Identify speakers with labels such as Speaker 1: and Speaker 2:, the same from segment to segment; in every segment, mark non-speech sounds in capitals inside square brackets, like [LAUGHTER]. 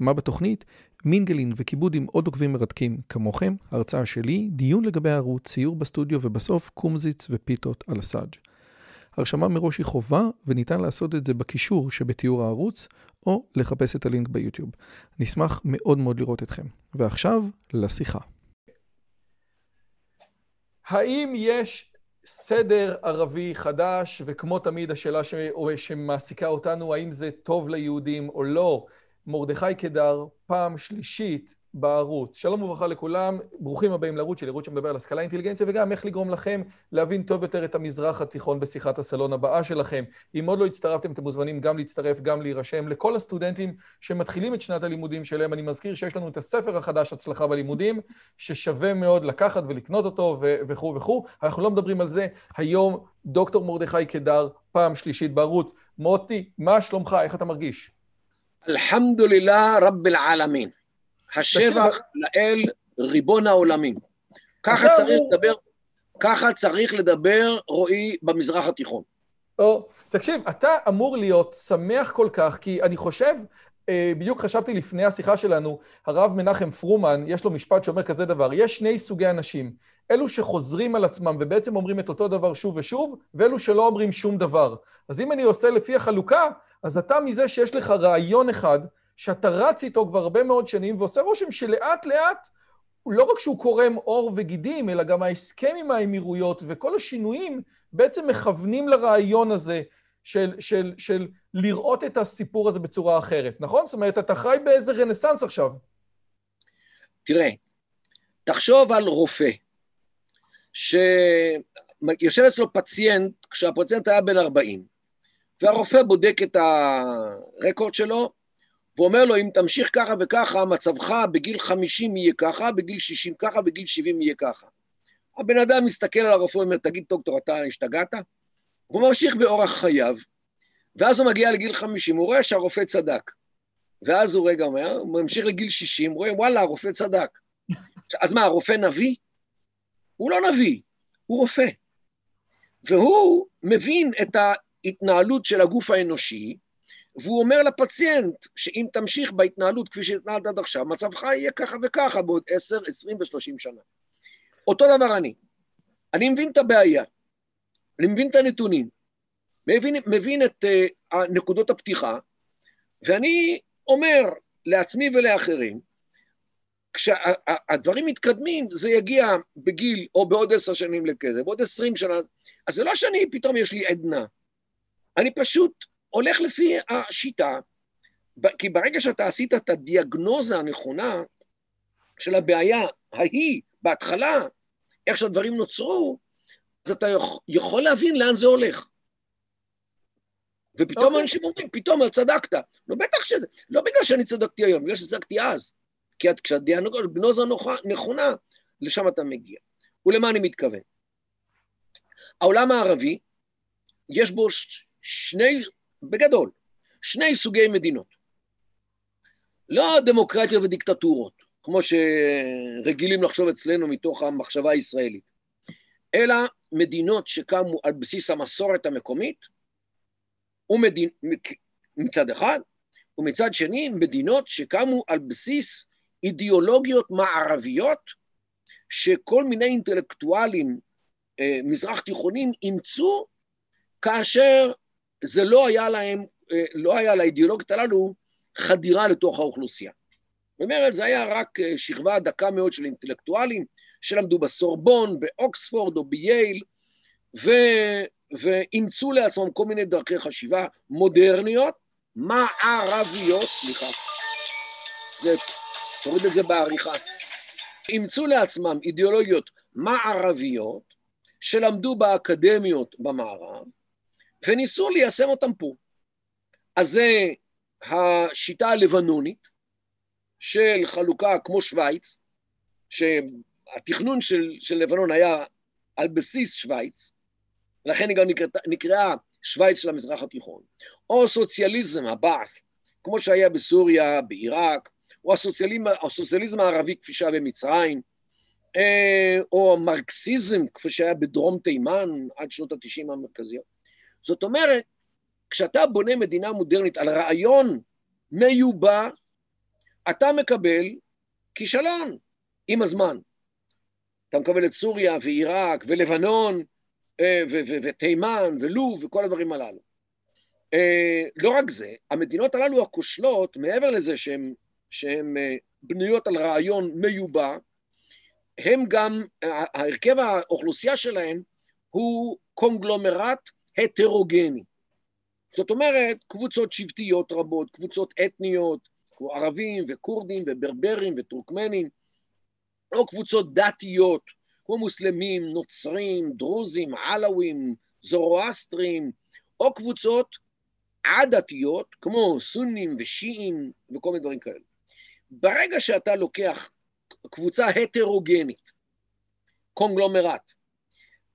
Speaker 1: מה בתוכנית? מינגלין וכיבוד עם עוד עוקבים מרתקים כמוכם, הרצאה שלי, דיון לגבי הערוץ, ציור בסטודיו ובסוף קומזיץ ופיתות על הסאג'. הרשמה מראש היא חובה וניתן לעשות את זה בקישור שבתיאור הערוץ או לחפש את הלינק ביוטיוב. נשמח מאוד מאוד לראות אתכם. ועכשיו, לשיחה. האם יש סדר ערבי חדש, וכמו תמיד השאלה ש... שמעסיקה אותנו, האם זה טוב ליהודים או לא? מרדכי קדר, פעם שלישית בערוץ. שלום וברכה לכולם, ברוכים הבאים לערוץ שלי, ערוץ שמדבר על השכלה אינטליגנציה, וגם איך לגרום לכם להבין טוב יותר את המזרח התיכון בשיחת הסלון הבאה שלכם. אם עוד לא הצטרפתם, אתם מוזמנים גם להצטרף, גם להירשם. לכל הסטודנטים שמתחילים את שנת הלימודים שלהם, אני מזכיר שיש לנו את הספר החדש, הצלחה בלימודים, ששווה מאוד לקחת ולקנות אותו וכו' וכו'. אנחנו לא מדברים על זה. היום דוקטור מרדכי קדר, פעם שלישית בערוץ. מוטי, מה שלומך? איך אתה מרגיש?
Speaker 2: אלחמדולillah רב אל-עלמין. השבח לאל ריבון העולמים. ככה צריך לדבר, ככה צריך לדבר, רועי, במזרח התיכון.
Speaker 1: או, תקשיב, אתה אמור להיות שמח כל כך, כי אני חושב, בדיוק חשבתי לפני השיחה שלנו, הרב מנחם פרומן, יש לו משפט שאומר כזה דבר, יש שני סוגי אנשים, אלו שחוזרים על עצמם ובעצם אומרים את אותו דבר שוב ושוב, ואלו שלא אומרים שום דבר. אז אם אני עושה לפי החלוקה, אז אתה מזה שיש לך רעיון אחד, שאתה רץ איתו כבר הרבה מאוד שנים, ועושה רושם שלאט לאט, לא רק שהוא קורם עור וגידים, אלא גם ההסכם עם האמירויות וכל השינויים בעצם מכוונים לרעיון הזה של, של, של לראות את הסיפור הזה בצורה אחרת, נכון? זאת אומרת, אתה חי באיזה רנסאנס עכשיו.
Speaker 2: תראה, תחשוב על רופא, שיושב אצלו פציינט, כשהפציינט היה בן 40, והרופא בודק את הרקורד שלו, ואומר לו, אם תמשיך ככה וככה, מצבך בגיל 50 יהיה ככה, בגיל 60 ככה, בגיל 70 יהיה ככה. הבן אדם מסתכל על הרופא ואומר, תגיד, דוקטור, אתה השתגעת? והוא ממשיך באורח חייו, ואז הוא מגיע לגיל 50, הוא רואה שהרופא צדק. ואז הוא רגע אומר, הוא ממשיך לגיל 60, הוא רואה, וואלה, הרופא צדק. אז מה, הרופא נביא? הוא לא נביא, הוא רופא. והוא מבין את ההתנהלות של הגוף האנושי, והוא אומר לפציינט שאם תמשיך בהתנהלות כפי שהתנהלת עד עכשיו, מצבך יהיה ככה וככה בעוד עשר, עשרים ושלושים שנה. אותו דבר אני. אני מבין את הבעיה, אני מבין את הנתונים, מבין, מבין את uh, נקודות הפתיחה, ואני אומר לעצמי ולאחרים, כשהדברים מתקדמים, זה יגיע בגיל, או בעוד עשר שנים לכזה, בעוד עשרים שנה, אז זה לא שאני, פתאום יש לי עדנה. אני פשוט הולך לפי השיטה, כי ברגע שאתה עשית את הדיאגנוזה הנכונה של הבעיה ההיא בהתחלה, איך שהדברים נוצרו, אז אתה יכול להבין לאן זה הולך. ופתאום okay. אוקיי. אנשים אומרים, פתאום צדקת. לא בטח שזה, לא בגלל שאני צדקתי היום, בגלל שצדקתי אז. כי כשהדיאגנוזה נכונה, לשם אתה מגיע. ולמה אני מתכוון? העולם הערבי, יש בו שני בגדול, שני סוגי מדינות. לא דמוקרטיה ודיקטטורות, כמו שרגילים לחשוב אצלנו מתוך המחשבה הישראלית, אלא מדינות שקמו על בסיס המסורת המקומית, ומדין, מצד אחד, ומצד שני מדינות שקמו על בסיס אידיאולוגיות מערביות שכל מיני אינטלקטואלים אה, מזרח תיכונים אימצו כאשר זה לא היה להם, אה, לא היה לאידיאולוגיות הללו חדירה לתוך האוכלוסייה. זאת אומרת, זה היה רק אה, שכבה דקה מאוד של אינטלקטואלים שלמדו בסורבון, באוקספורד או בייל, ו... ואימצו לעצמם כל מיני דרכי חשיבה מודרניות, מערביות, סליחה, זה, תוריד את זה בעריכה, אימצו לעצמם אידיאולוגיות מערביות שלמדו באקדמיות במערב, וניסו ליישם אותם פה. אז זה השיטה הלבנונית של חלוקה כמו שווייץ, שהתכנון של, של לבנון היה על בסיס שווייץ, לכן היא גם נקרא, נקראה שווייץ של המזרח התיכון, או סוציאליזם, הבעת', כמו שהיה בסוריה, בעיראק, או הסוציאליזם, הסוציאליזם הערבי כפי שהיה במצרים, אה, או המרקסיזם כפי שהיה בדרום תימן עד שנות התשעים המרכזיות. זאת אומרת, כשאתה בונה מדינה מודרנית על רעיון מיובא, אתה מקבל כישלון עם הזמן. אתה מקבל את סוריה ועיראק ולבנון ותימן ולוב וכל הדברים הללו. אה, לא רק זה, המדינות הללו הכושלות, מעבר לזה שהן אה, בנויות על רעיון מיובא, הם גם, ההרכב האוכלוסייה שלהם הוא קונגלומרט הטרוגני. זאת אומרת, קבוצות שבטיות רבות, קבוצות אתניות, כמו ערבים וכורדים וברברים וטורקמנים, או קבוצות דתיות, כמו מוסלמים, נוצרים, דרוזים, עלווים, זורואסטרים, או קבוצות ע-דתיות, כמו סונים ושיעים וכל מיני דברים כאלה. ברגע שאתה לוקח קבוצה הטרוגנית, קונגלומרט,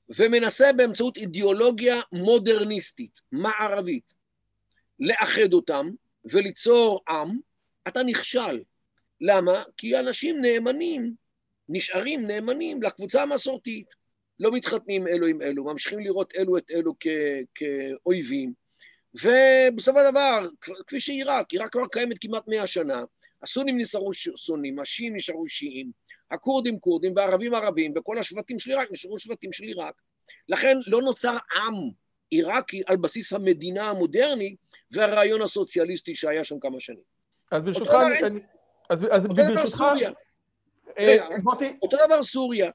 Speaker 2: ומנסה באמצעות אידיאולוגיה מודרניסטית, מערבית, לאחד אותם וליצור עם, אתה נכשל. למה? כי אנשים נאמנים, נשארים נאמנים לקבוצה המסורתית. לא מתחתנים אלו עם אלו, ממשיכים לראות אלו את אלו כ- כאויבים. ובסופו של דבר, כפי שעיראק, עיראק כבר קיימת כמעט מאה שנה, הסונים נשארו סונים, השיעים נשארו שיעים, הכורדים כורדים והערבים ערבים, וכל השבטים של עיראק נשארו שבטים של עיראק. לכן לא נוצר עם עיראקי על בסיס המדינה המודרנית והרעיון הסוציאליסטי שהיה שם כמה שנים.
Speaker 1: אז ברשותך, אני... אני... אז, אז ברשותך...
Speaker 2: אותו דבר סוריה,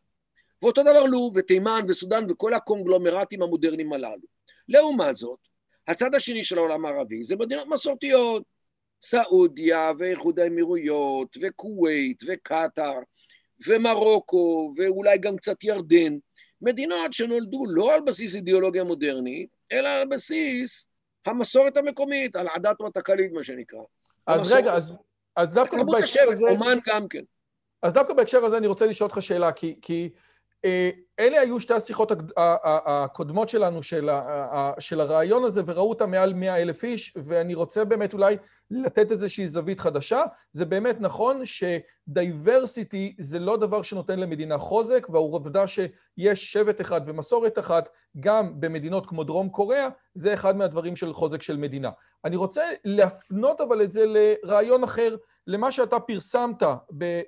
Speaker 2: ואותו דבר לוב ותימן וסודאן וכל הקונגלומרטים המודרניים הללו. לעומת זאת, הצד השני של העולם הערבי זה מדינות מסורתיות, סעודיה ואיחוד האמירויות וכווית וקטאר ומרוקו ואולי גם קצת ירדן, מדינות שנולדו לא על בסיס אידיאולוגיה מודרנית, אלא על בסיס המסורת המקומית, על עדת ותקליט, מה שנקרא.
Speaker 1: אז המסורת... רגע, אז, אז דווקא בהקשר הזה...
Speaker 2: אומן גם כן.
Speaker 1: אז דווקא בהקשר הזה אני רוצה לשאול אותך שאלה, כי, כי אלה היו שתי השיחות הקודמות שלנו של, של הרעיון הזה, וראו אותה מעל מאה אלף איש, ואני רוצה באמת אולי לתת איזושהי זווית חדשה. זה באמת נכון שדייברסיטי זה לא דבר שנותן למדינה חוזק, והעובדה שיש שבט אחד ומסורת אחת, גם במדינות כמו דרום קוריאה, זה אחד מהדברים של חוזק של מדינה. אני רוצה להפנות אבל את זה לרעיון אחר, למה שאתה פרסמת,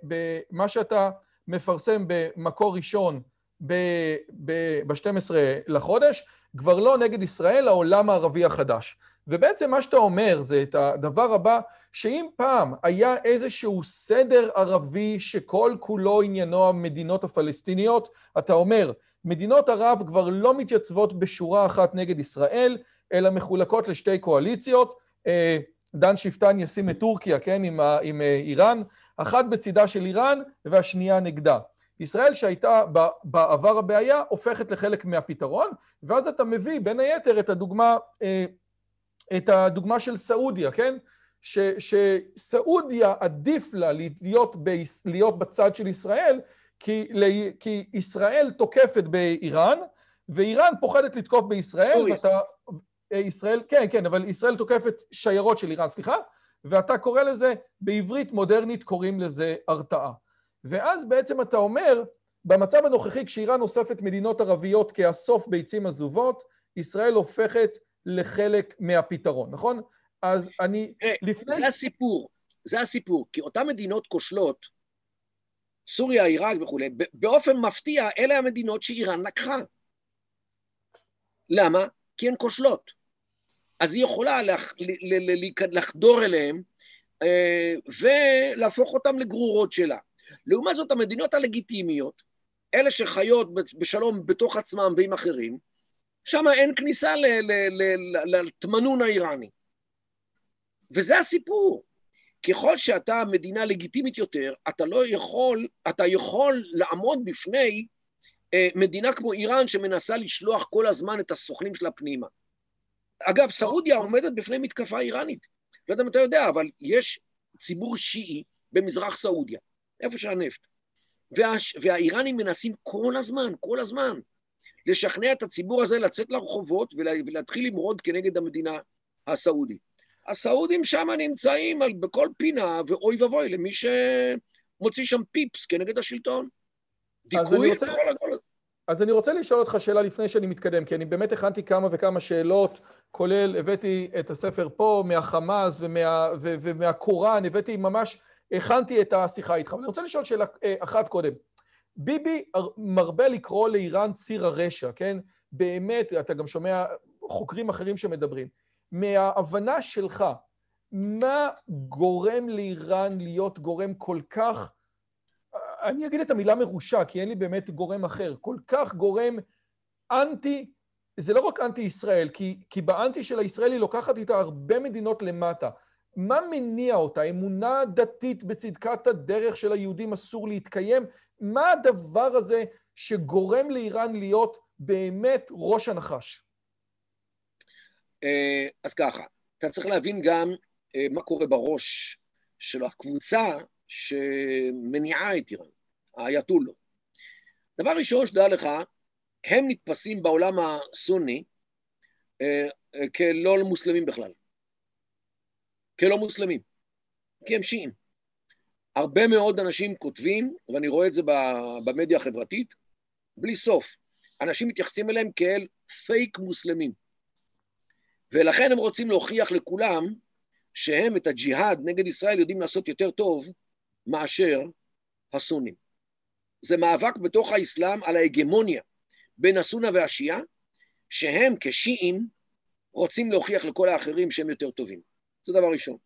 Speaker 1: במה שאתה מפרסם במקור ראשון, ב-12 לחודש, כבר לא נגד ישראל, העולם הערבי החדש. ובעצם מה שאתה אומר זה את הדבר הבא, שאם פעם היה איזשהו סדר ערבי שכל כולו עניינו המדינות הפלסטיניות, אתה אומר, מדינות ערב כבר לא מתייצבות בשורה אחת נגד ישראל, אלא מחולקות לשתי קואליציות. אה, דן שפטן ישים את טורקיה, כן, עם, עם אה, איראן, אחת בצידה של איראן והשנייה נגדה. ישראל שהייתה בעבר הבעיה הופכת לחלק מהפתרון, ואז אתה מביא בין היתר את הדוגמה, אה, את הדוגמה של סעודיה, כן? ש, שסעודיה עדיף לה להיות, ב, להיות בצד של ישראל, כי, כי ישראל תוקפת באיראן, ואיראן פוחדת לתקוף בישראל, סוריה. ואתה... אה, ישראל, כן, כן, אבל ישראל תוקפת שיירות של איראן, סליחה, ואתה קורא לזה, בעברית מודרנית קוראים לזה הרתעה. ואז בעצם אתה אומר, במצב הנוכחי, כשאיראן אוספת מדינות ערביות כאסוף ביצים עזובות, ישראל הופכת לחלק מהפתרון, נכון? אז אני...
Speaker 2: לפני... זה הסיפור, זה הסיפור, כי אותן מדינות כושלות, סוריה, עיראק וכולי, באופן מפתיע, אלה המדינות שאיראן לקחה. למה? כי הן כושלות. אז היא יכולה לח, לחדור אליהם אה, ולהפוך אותם לגרורות שלה. לעומת זאת, המדינות הלגיטימיות, אלה שחיות בשלום בתוך עצמם ועם אחרים, שם אין כניסה לתמנון האיראני. וזה הסיפור. ככל שאתה מדינה לגיטימית יותר, אתה לא יכול, אתה יכול לעמוד בפני אה, מדינה כמו איראן שמנסה לשלוח כל הזמן את הסוכנים שלה פנימה. אגב, סעודיה עומדת בפני מתקפה איראנית. לא יודע אם אתה יודע, אבל יש ציבור שיעי במזרח סעודיה, איפה שהנפט. וה, והאיראנים מנסים כל הזמן, כל הזמן, לשכנע את הציבור הזה לצאת לרחובות ולהתחיל למרוד כנגד המדינה הסעודית. הסעודים שם נמצאים על, בכל פינה, ואוי ואבוי למי שמוציא שם פיפס כנגד השלטון.
Speaker 1: דיכוי רוצה... כל הכל. אז אני רוצה לשאול אותך שאלה לפני שאני מתקדם, כי אני באמת הכנתי כמה וכמה שאלות, כולל הבאתי את הספר פה מהחמאס ומה, ו, ומהקוראן, הבאתי ממש, הכנתי את השיחה איתך. אני רוצה לשאול שאלה אה, אחת קודם. ביבי מרבה לקרוא לאיראן ציר הרשע, כן? באמת, אתה גם שומע חוקרים אחרים שמדברים. מההבנה שלך, מה גורם לאיראן להיות גורם כל כך, אני אגיד את המילה מרושע, כי אין לי באמת גורם אחר, כל כך גורם אנטי, זה לא רק אנטי ישראל, כי, כי באנטי של הישראל היא לוקחת איתה הרבה מדינות למטה. מה מניע אותה? אמונה דתית בצדקת הדרך של היהודים אסור להתקיים? מה הדבר הזה שגורם לאיראן להיות באמת ראש הנחש?
Speaker 2: אה, אז ככה, אתה צריך להבין גם אה, מה קורה בראש של הקבוצה שמניעה את איראן, האייתולו. דבר ראשון, שתדע לך, הם נתפסים בעולם הסוני אה, כלא מוסלמים בכלל. כלא מוסלמים, כי הם שיעים. הרבה מאוד אנשים כותבים, ואני רואה את זה במדיה החברתית, בלי סוף. אנשים מתייחסים אליהם כאל פייק מוסלמים. ולכן הם רוצים להוכיח לכולם שהם את הג'יהאד נגד ישראל יודעים לעשות יותר טוב מאשר הסונים. זה מאבק בתוך האסלאם על ההגמוניה בין הסונה והשיעה, שהם כשיעים רוצים להוכיח לכל האחרים שהם יותר טובים. זה דבר ראשון.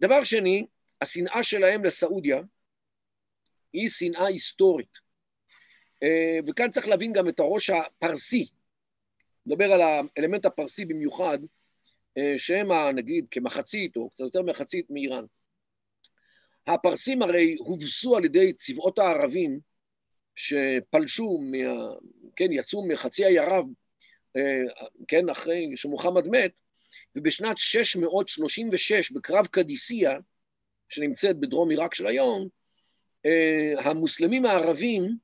Speaker 2: דבר שני, השנאה שלהם לסעודיה היא שנאה היסטורית. אה, וכאן צריך להבין גם את הראש הפרסי נדבר על האלמנט הפרסי במיוחד, אה, שהם נגיד כמחצית או קצת יותר מחצית מאיראן. הפרסים הרי הובסו על ידי צבאות הערבים שפלשו, מה, כן, יצאו מחצי האי ערב, אה, כן, אחרי שמוחמד מת, ובשנת 636 בקרב קדיסיה, שנמצאת בדרום עיראק של היום, אה, המוסלמים הערבים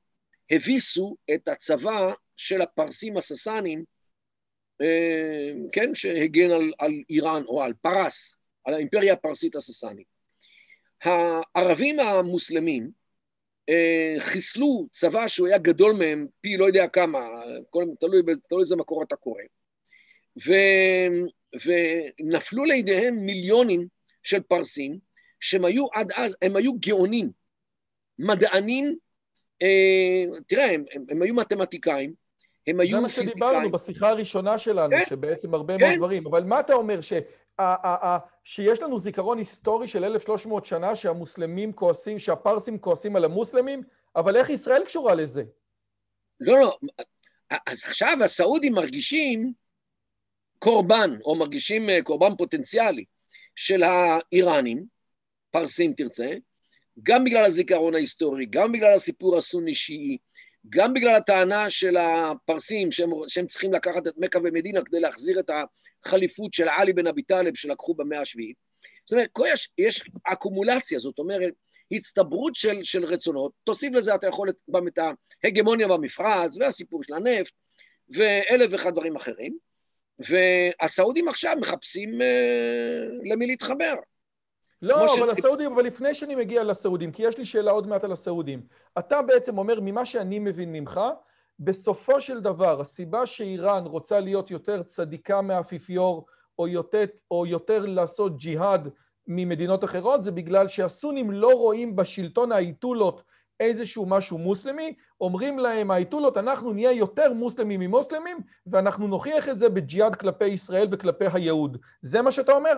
Speaker 2: הביסו את הצבא של הפרסים הססנים אה, כן, שהגן על, על איראן או על פרס, על האימפריה הפרסית הססנית. הערבים המוסלמים אה, חיסלו צבא שהוא היה גדול מהם פי לא יודע כמה, כל, תלוי, איזה מקור אתה קורא, ו, ונפלו לידיהם מיליונים של פרסים, שהם היו עד אז, הם היו גאונים, מדענים, אה, תראה, הם, הם, הם היו מתמטיקאים, הם היו.
Speaker 1: זה מה שדיברנו בשיחה הראשונה שלנו, כן, שבעצם הרבה כן. מאוד דברים. אבל מה אתה אומר, ש, שיש לנו זיכרון היסטורי של 1,300 שנה שהמוסלמים כועסים, שהפרסים כועסים על המוסלמים, אבל איך ישראל קשורה לזה?
Speaker 2: לא, לא. אז עכשיו הסעודים מרגישים קורבן, או מרגישים אה, קורבן פוטנציאלי של האיראנים, פרסים תרצה, גם בגלל הזיכרון ההיסטורי, גם בגלל הסיפור הסוני-שיעי, גם בגלל הטענה של הפרסים שהם, שהם צריכים לקחת את מכה ומדינה כדי להחזיר את החליפות של עלי בן אבי טלב שלקחו במאה השביעית. זאת אומרת, יש, יש אקומולציה, זאת אומרת, הצטברות של, של רצונות, תוסיף לזה אתה יכול גם את ההגמוניה במפרץ והסיפור של הנפט ואלף ואחד דברים אחרים, והסעודים עכשיו מחפשים אה, למי להתחבר.
Speaker 1: לא, אבל ש... הסעודים, אבל לפני שאני מגיע לסעודים, כי יש לי שאלה עוד מעט על הסעודים. אתה בעצם אומר, ממה שאני מבין ממך, בסופו של דבר, הסיבה שאיראן רוצה להיות יותר צדיקה מהאפיפיור, או יותר, או יותר לעשות ג'יהאד ממדינות אחרות, זה בגלל שהסונים לא רואים בשלטון האייתולות איזשהו משהו מוסלמי, אומרים להם האייתולות, אנחנו נהיה יותר מוסלמים ממוסלמים, ואנחנו נוכיח את זה בג'יהאד כלפי ישראל וכלפי היהוד. זה מה שאתה אומר?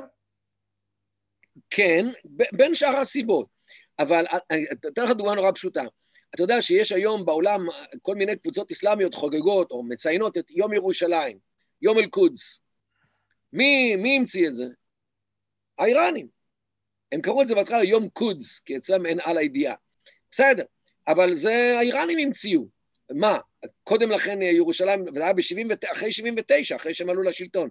Speaker 2: כן, בין שאר הסיבות. אבל אה, אה, אתן לך דוגמה נורא פשוטה. אתה יודע שיש היום בעולם כל מיני קבוצות אסלאמיות חוגגות או מציינות את יום ירושלים, יום אל-קודס. מי, מי המציא את זה? האיראנים. הם קראו את זה בהתחלה יום קודס, כי אצלם אין על הידיעה. בסדר, אבל זה האיראנים המציאו. מה, קודם לכן ירושלים, זה היה ב-79, אחרי 79, אחרי שהם עלו לשלטון.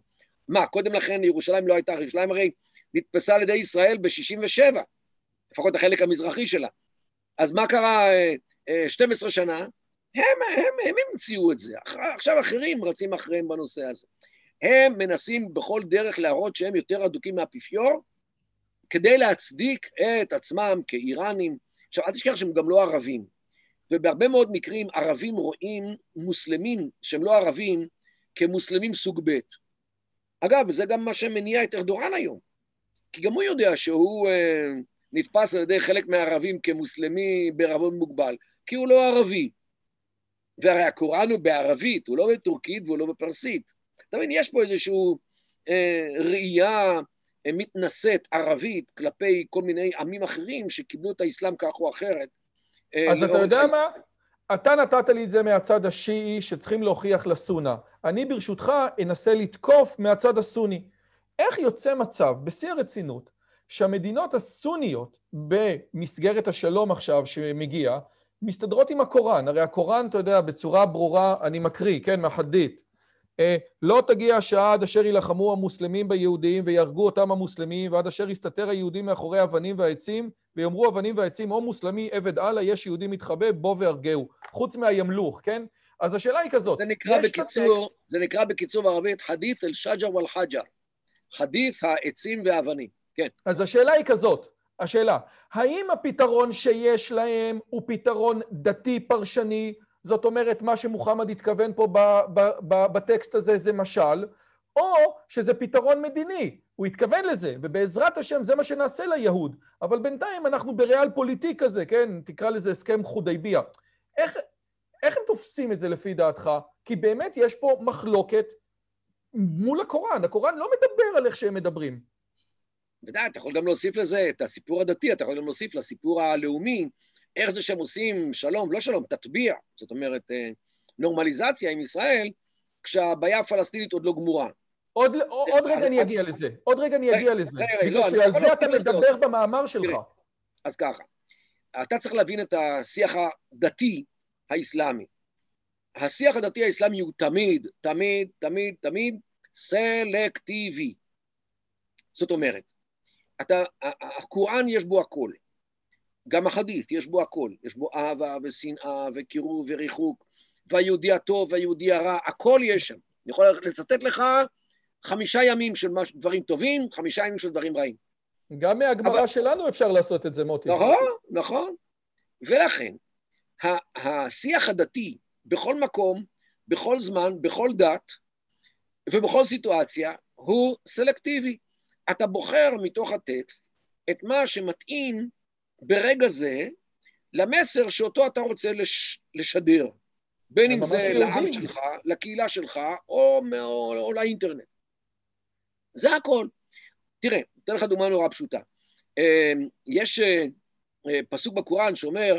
Speaker 2: מה, קודם לכן ירושלים לא הייתה, ירושלים הרי נתפסה על ידי ישראל ב-67, לפחות החלק המזרחי שלה. אז מה קרה 12 אה, אה, שנה? הם, הם, הם המציאו את זה. עכשיו אחרים רצים אחריהם בנושא הזה. הם מנסים בכל דרך להראות שהם יותר אדוקים מהאפיפיור, כדי להצדיק את עצמם כאיראנים. עכשיו, אל תשכח שהם גם לא ערבים. ובהרבה מאוד מקרים ערבים רואים מוסלמים שהם לא ערבים כמוסלמים סוג ב'. אגב, זה גם מה שמניע את ארדורן היום. כי גם הוא יודע שהוא אה, נתפס על ידי חלק מהערבים כמוסלמי בערבון מוגבל, כי הוא לא ערבי. והרי הקוראן הוא בערבית, הוא לא בטורקית והוא לא בפרסית. אתה מבין, יש פה איזושהי אה, ראייה אה, מתנשאת ערבית כלפי כל מיני עמים אחרים שקיבלו את האסלאם כך או אחרת.
Speaker 1: אה, אז אתה יודע מה? אתה נתת לי את זה מהצד השיעי שצריכים להוכיח לסונה. אני ברשותך אנסה לתקוף מהצד הסוני. איך יוצא מצב, בשיא הרצינות, שהמדינות הסוניות במסגרת השלום עכשיו שמגיע, מסתדרות עם הקוראן. הרי הקוראן, אתה יודע, בצורה ברורה, אני מקריא, כן, מהחדית. אה, לא תגיע השעה עד אשר יילחמו המוסלמים ביהודים ויהרגו אותם המוסלמים ועד אשר יסתתר היהודים מאחורי האבנים והעצים ויאמרו אבנים והעצים או מוסלמי עבד אללה יש יהודי מתחבא בוא והרגהו חוץ מהימלוך, כן? אז השאלה היא כזאת,
Speaker 2: זה נקרא בקיצור. זה נקרא בקיצור בערבית חדית אל שג'ר ואל חג'ר חדית העצים והאבנים, כן.
Speaker 1: אז השאלה היא כזאת, השאלה, האם הפתרון שיש להם הוא פתרון דתי פרשני זאת אומרת, מה שמוחמד התכוון פה בטקסט הזה זה משל, או שזה פתרון מדיני, הוא התכוון לזה, ובעזרת השם זה מה שנעשה ליהוד, אבל בינתיים אנחנו בריאל פוליטיק כזה, כן? תקרא לזה הסכם חודייביה. איך, איך הם תופסים את זה לפי דעתך? כי באמת יש פה מחלוקת מול הקוראן, הקוראן לא מדבר על איך שהם מדברים.
Speaker 2: ודאי, אתה יכול גם להוסיף לזה את הסיפור הדתי, אתה יכול גם להוסיף לסיפור הלאומי, איך זה שהם עושים שלום, לא שלום, תטביע, זאת אומרת, אה, נורמליזציה עם ישראל, כשהבעיה הפלסטינית עוד לא גמורה.
Speaker 1: עוד, עוד רגע אני אגיע לזה, עוד רגע אני אגיע לזה, בגלל לא, שעל זה אתה מדבר במאמר שלך.
Speaker 2: אז ככה, אתה צריך להבין את השיח הדתי האסלאמי. השיח הדתי האסלאמי הוא תמיד, תמיד, תמיד, תמיד סלקטיבי. זאת אומרת, אתה, הקוראן יש בו הכל. גם החדית', יש בו הכל, יש בו אהבה ושנאה וקירוב וריחוק, והיהודי הטוב והיהודי הרע, הכל יש שם. אני יכול לצטט לך חמישה ימים של דברים טובים, חמישה ימים של דברים רעים.
Speaker 1: גם מהגמרא אבל... שלנו אפשר לעשות את זה, מוטי.
Speaker 2: נכון, נכון. ולכן, השיח הדתי בכל מקום, בכל זמן, בכל דת ובכל סיטואציה, הוא סלקטיבי. אתה בוחר מתוך הטקסט את מה שמתאים ברגע זה למסר שאותו אתה רוצה לש, לשדר, בין אם זה לעם שלך, לקהילה שלך, או, או, או לאינטרנט. זה הכל. תראה, אתן לך דוגמה נורא פשוטה. אמ, יש אה, אה, פסוק בקוראן שאומר,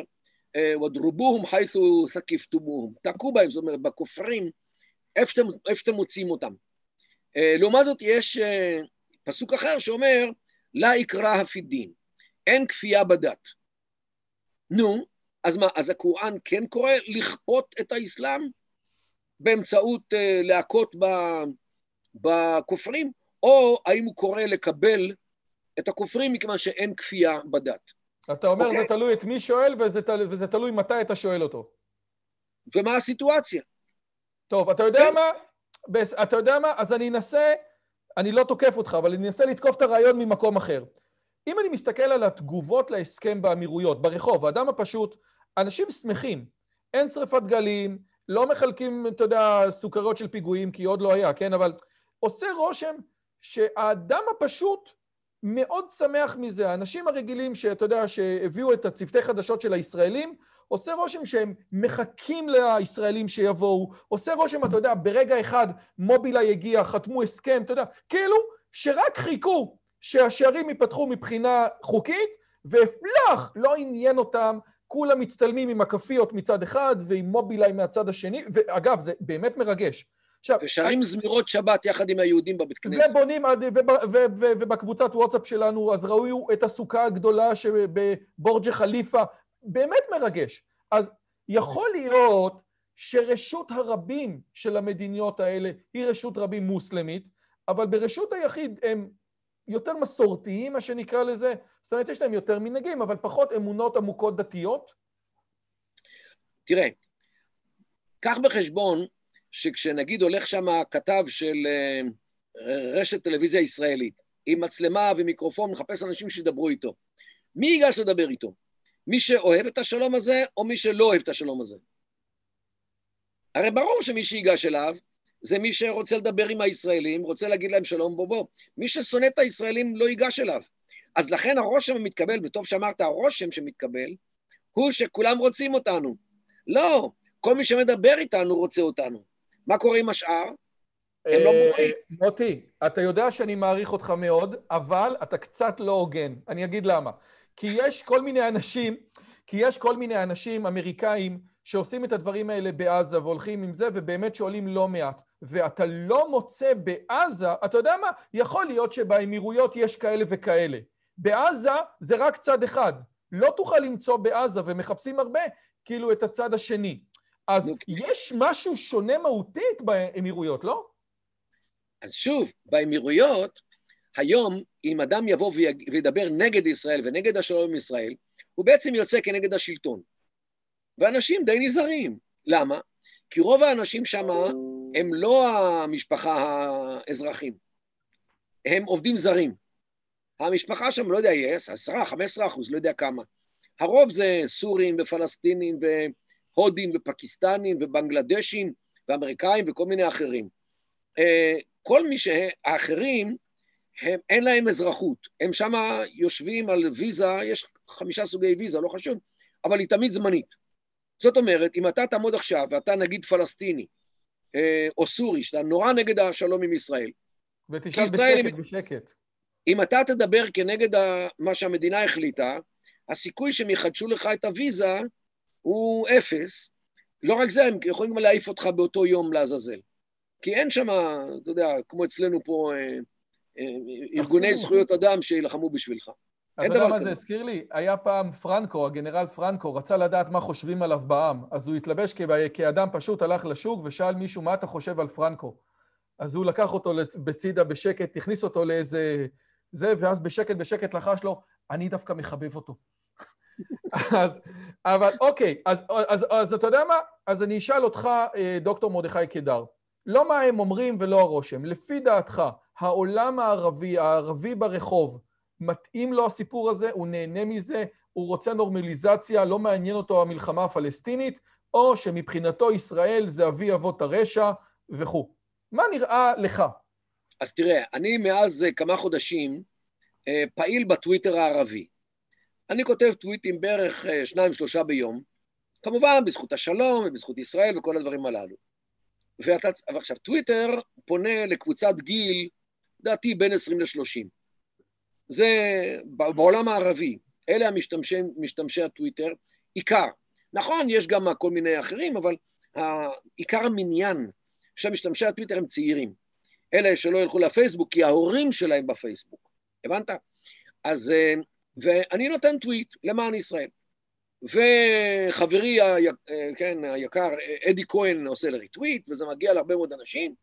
Speaker 2: ודרובוהם חייתו תקיפתומוהם, תכו בהם, זאת אומרת, בכופרים, איפה שאתם, איפה שאתם מוצאים אותם. לעומת זאת, יש פסוק אחר שאומר, לה יקרא הפידין. אין כפייה בדת. נו, אז מה, אז הקוראן כן קורא לכפות את האסלאם באמצעות להכות בכופרים, או האם הוא קורא לקבל את הכופרים מכיוון שאין כפייה בדת.
Speaker 1: אתה אומר okay. זה אוקיי? תלוי את מי שואל וזה, תל... וזה תלוי מתי אתה שואל אותו.
Speaker 2: ומה הסיטואציה.
Speaker 1: טוב, אתה יודע כן. מה? בס... אתה יודע מה? אז אני אנסה, אני לא תוקף אותך, אבל אני אנסה לתקוף את הרעיון ממקום אחר. אם אני מסתכל על התגובות להסכם באמירויות, ברחוב, האדם הפשוט, אנשים שמחים. אין שרפת גלים, לא מחלקים, אתה יודע, סוכריות של פיגועים, כי עוד לא היה, כן? אבל עושה רושם שהאדם הפשוט מאוד שמח מזה. האנשים הרגילים שאתה יודע, שהביאו את הצוותי חדשות של הישראלים, עושה רושם שהם מחכים לישראלים שיבואו, עושה רושם, אתה יודע, ברגע אחד מובילאיי הגיע, חתמו הסכם, אתה יודע, כאילו שרק חיכו שהשערים ייפתחו מבחינה חוקית, והפלח לא עניין אותם, כולם מצטלמים עם הכפיות מצד אחד ועם מובילאיי מהצד השני, ואגב, זה באמת מרגש.
Speaker 2: עכשיו... ושרים זמירות שבת יחד עם היהודים בבית כנסת.
Speaker 1: ובונים, ובקבוצת וואטסאפ שלנו, אז ראו את הסוכה הגדולה שבבורג'ה חליפה, באמת מרגש. אז יכול להיות שרשות הרבים של המדיניות האלה היא רשות רבים מוסלמית, אבל ברשות היחיד הם יותר מסורתיים, מה שנקרא לזה. זאת אומרת, יש להם יותר מנהגים, אבל פחות אמונות עמוקות דתיות?
Speaker 2: תראה, קח בחשבון שכשנגיד הולך שם כתב של אה, רשת טלוויזיה ישראלית, עם מצלמה ומיקרופון, מחפש אנשים שידברו איתו. מי ייגש לדבר איתו? מי שאוהב את השלום הזה, או מי שלא אוהב את השלום הזה? הרי ברור שמי שיגש אליו, זה מי שרוצה לדבר עם הישראלים, רוצה להגיד להם שלום בוא בוא. מי ששונא את הישראלים לא ייגש אליו. אז לכן הרושם המתקבל, וטוב שאמרת, הרושם שמתקבל, הוא שכולם רוצים אותנו. לא, כל מי שמדבר איתנו רוצה אותנו. מה קורה עם השאר?
Speaker 1: הם לא מורים. מוטי, אתה יודע שאני מעריך אותך מאוד, אבל אתה קצת לא הוגן. אני אגיד למה. כי יש כל מיני אנשים, כי יש כל מיני אנשים אמריקאים שעושים את הדברים האלה בעזה והולכים עם זה, ובאמת שואלים לא מעט. ואתה לא מוצא בעזה, אתה יודע מה? יכול להיות שבאמירויות יש כאלה וכאלה. בעזה זה רק צד אחד. לא תוכל למצוא בעזה, ומחפשים הרבה, כאילו את הצד השני. אז okay. יש משהו שונה מהותית באמירויות, לא?
Speaker 2: אז שוב, באמירויות, היום, אם אדם יבוא וידבר נגד ישראל ונגד השלום עם ישראל, הוא בעצם יוצא כנגד השלטון. ואנשים די נזהרים. למה? כי רוב האנשים שם הם לא המשפחה האזרחים, הם עובדים זרים. המשפחה שם, לא יודע, יש עשרה, חמש עשרה אחוז, לא יודע כמה. הרוב זה סורים ופלסטינים והודים ופקיסטנים ובנגלדשים ואמריקאים וכל מיני אחרים. אה, כל מי שהאחרים, הם, אין להם אזרחות. הם שם יושבים על ויזה, יש חמישה סוגי ויזה, לא חשוב, אבל היא תמיד זמנית. זאת אומרת, אם אתה תעמוד עכשיו, ואתה נגיד פלסטיני, אה, או סורי, שאתה נורא נגד השלום עם ישראל.
Speaker 1: ותשאל בשקט, הם... בשקט.
Speaker 2: אם אתה תדבר כנגד מה שהמדינה החליטה, הסיכוי שהם יחדשו לך את הוויזה הוא אפס. לא רק זה, הם יכולים גם להעיף אותך באותו יום לעזאזל. כי אין שם, אתה יודע, כמו אצלנו פה, אה, אה, ארגוני זכויות אדם שיילחמו בשבילך.
Speaker 1: אתה יודע מה זה הזכיר לי? היה פעם פרנקו, הגנרל פרנקו, רצה לדעת מה חושבים עליו בעם, אז הוא התלבש כאדם פשוט, הלך לשוק ושאל מישהו, מה אתה חושב על פרנקו? אז הוא לקח אותו בצידה בשקט, הכניס אותו לאיזה... זה, ואז בשקט בשקט לחש לו, אני דווקא מחבב אותו. אז, אבל אוקיי, אז, אז, אז, אז אתה יודע מה? אז אני אשאל אותך, אה, דוקטור מרדכי קידר, לא מה הם אומרים ולא הרושם, לפי דעתך, העולם הערבי, הערבי ברחוב, מתאים לו הסיפור הזה, הוא נהנה מזה, הוא רוצה נורמליזציה, לא מעניין אותו המלחמה הפלסטינית, או שמבחינתו ישראל זה אבי אבות הרשע וכו'. מה נראה לך?
Speaker 2: אז תראה, אני מאז אה, כמה חודשים אה, פעיל בטוויטר הערבי. אני כותב טוויטים בערך אה, שניים, שלושה ביום, כמובן בזכות השלום ובזכות ישראל וכל הדברים הללו. ואתה, ועכשיו, טוויטר פונה לקבוצת גיל, לדעתי בין 20 ל-30. זה בעולם הערבי, אלה המשתמשי משתמשי הטוויטר, עיקר. נכון, יש גם כל מיני אחרים, אבל עיקר המניין של משתמשי הטוויטר הם צעירים. אלה שלא ילכו לפייסבוק, כי ההורים שלהם בפייסבוק. הבנת? אז, אה, ואני נותן טוויט למען ישראל. וחברי ה, אה, כן, היקר, אדי כהן עושה לריטוויט, וזה מגיע להרבה מאוד אנשים,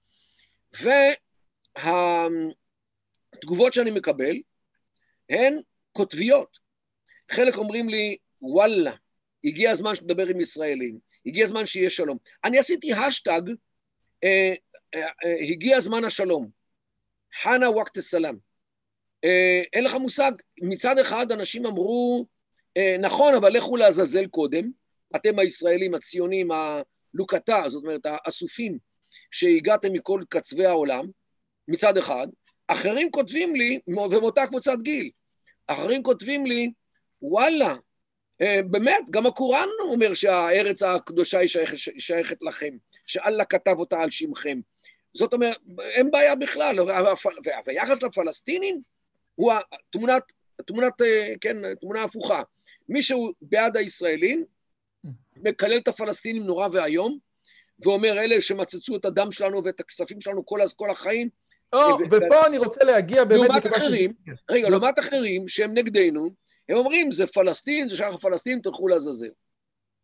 Speaker 2: והתגובות שאני מקבל הן קוטביות. חלק אומרים לי, וואלה, הגיע הזמן שתדבר עם ישראלים, הגיע הזמן שיהיה שלום. אני עשיתי השטג, אה, אה, אה, הגיע הזמן השלום. חנה ווקט סלאם. אה, אין לך מושג, מצד אחד אנשים אמרו, אה, נכון, אבל לכו לעזאזל קודם, אתם הישראלים, הציונים, הלוקטה, זאת אומרת, האסופים שהגעתם מכל קצווי העולם, מצד אחד, אחרים כותבים לי, ומאותה קבוצת גיל, אחרים כותבים לי, וואלה, אה, באמת, גם הקוראן אומר שהארץ הקדושה היא שייכת, שייכת לכם, שאללה כתב אותה על שמכם. זאת אומרת, אין בעיה בכלל, והיחס לפלסטינים הוא התמונת, תמונת, אה, כן, תמונה הפוכה. מי שהוא בעד הישראלים, מקלל את הפלסטינים נורא ואיום, ואומר, אלה שמצצו את הדם שלנו ואת הכספים שלנו כל, כל החיים.
Speaker 1: או, ופה אני רוצה להגיע באמת...
Speaker 2: לעומת אחרים, רגע, לעומת אחרים שהם נגדנו, הם אומרים, זה פלסטין, זה שייך לפלסטין, תלכו לעזאזל.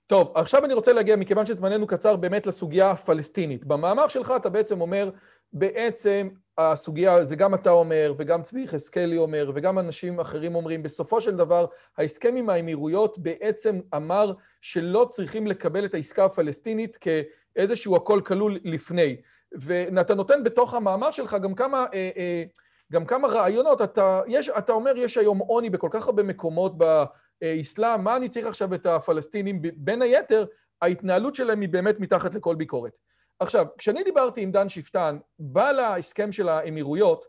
Speaker 1: טוב, עכשיו אני רוצה להגיע, מכיוון שזמננו קצר, באמת לסוגיה הפלסטינית. במאמר שלך אתה בעצם אומר, בעצם הסוגיה, זה גם אתה אומר, וגם צבי יחזקאלי אומר, וגם אנשים אחרים אומרים, בסופו של דבר, ההסכם עם האמירויות בעצם אמר שלא צריכים לקבל את העסקה הפלסטינית איזשהו הכל כלול לפני. ואתה נותן בתוך המאמר שלך גם כמה, אה, אה, גם כמה רעיונות. אתה, יש, אתה אומר, יש היום עוני בכל כך הרבה מקומות באסלאם, מה אני צריך עכשיו את הפלסטינים? בין היתר, ההתנהלות שלהם היא באמת מתחת לכל ביקורת. עכשיו, כשאני דיברתי עם דן שפטן, בא להסכם של האמירויות,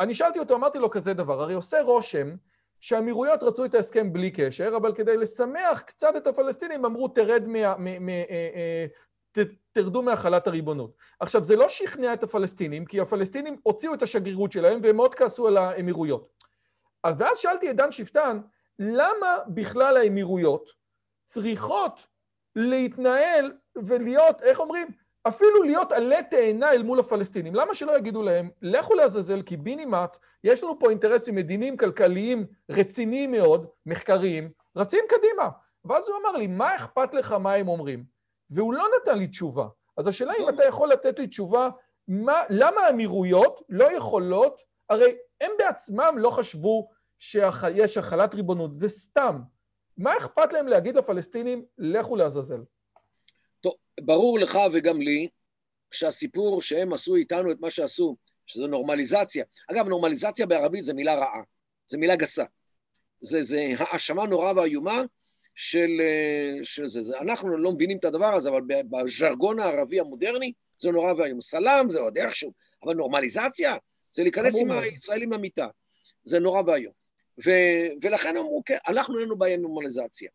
Speaker 1: אני שאלתי אותו, אמרתי לו כזה דבר, הרי עושה רושם שהאמירויות רצו את ההסכם בלי קשר, אבל כדי לשמח קצת את הפלסטינים אמרו תרד מה... מ, מ, אה, אה, ת, תרדו מהחלת הריבונות. עכשיו, זה לא שכנע את הפלסטינים, כי הפלסטינים הוציאו את השגרירות שלהם והם מאוד כעסו על האמירויות. אז ואז שאלתי את דן שפטן, למה בכלל האמירויות צריכות להתנהל ולהיות, איך אומרים, אפילו להיות עלה תאנה אל מול הפלסטינים. למה שלא יגידו להם, לכו לעזאזל, כי בינימט, יש לנו פה אינטרסים מדיניים, כלכליים, רציניים מאוד, מחקריים, רצים קדימה. ואז הוא אמר לי, מה אכפת לך מה הם אומרים? והוא לא נתן לי תשובה. אז השאלה אם אתה יכול לתת לי תשובה, מה, למה האמירויות לא יכולות, הרי הם בעצמם לא חשבו שיש החלת ריבונות, זה סתם. מה אכפת להם להגיד לפלסטינים, לכו לעזאזל?
Speaker 2: טוב, ברור לך וגם לי שהסיפור שהם עשו איתנו את מה שעשו, שזה נורמליזציה. אגב, נורמליזציה בערבית זה מילה רעה, זה מילה גסה. זה, זה האשמה נורא ואיומה של, של זה, זה. אנחנו לא מבינים את הדבר הזה, אבל בז'רגון הערבי המודרני זה נורא ואיום. סלאם זה עוד איכשהו, אבל נורמליזציה זה להיכנס עם הישראלים למיטה. זה נורא ואיום. ו, ולכן אמרו, כן, בעיה עם נורמליזציה.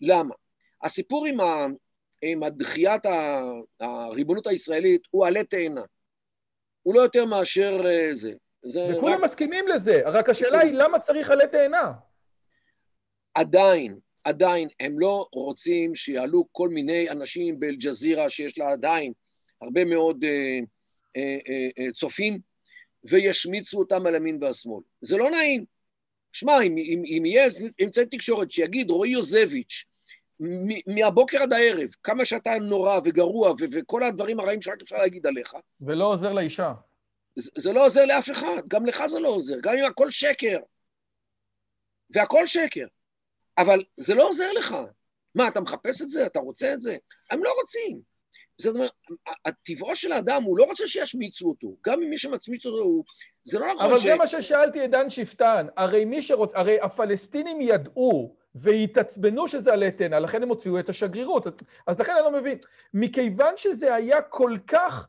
Speaker 2: למה? הסיפור עם, ה, עם הדחיית הריבונות הישראלית הוא עלה תאנה. הוא לא יותר מאשר אה, זה.
Speaker 1: זה וכולם רק... מסכימים לזה, רק השאלה היא למה צריך עלה תאנה?
Speaker 2: עדיין, עדיין, הם לא רוצים שיעלו כל מיני אנשים באל-ג'זירה, שיש לה עדיין הרבה מאוד אה, אה, אה, אה צופים, וישמיצו אותם על ימין והשמאל. זה לא נעים. שמע, אם, אם, אם יהיה אמצעי תקשורת שיגיד רועי יוזביץ', מהבוקר עד הערב, כמה שאתה נורא וגרוע ו- וכל הדברים הרעים שרק אפשר להגיד עליך.
Speaker 1: ולא עוזר לאישה.
Speaker 2: זה, זה לא עוזר לאף אחד, גם לך זה לא עוזר, גם אם הכל שקר. והכל שקר. אבל זה לא עוזר לך. מה, אתה מחפש את זה? אתה רוצה את זה? הם לא רוצים. זאת אומרת, הטבעו של האדם, הוא לא רוצה שישמיצו אותו. גם אם מי שמצמיץ אותו, הוא... זה לא נכון
Speaker 1: אבל ש... אבל זה מה ששאלתי את דן שפטן. הרי מי שרוצה... הרי הפלסטינים ידעו והתעצבנו שזה עלה תאנה, לכן הם הוציאו את השגרירות. אז לכן אני לא מבין. מכיוון שזה היה כל כך...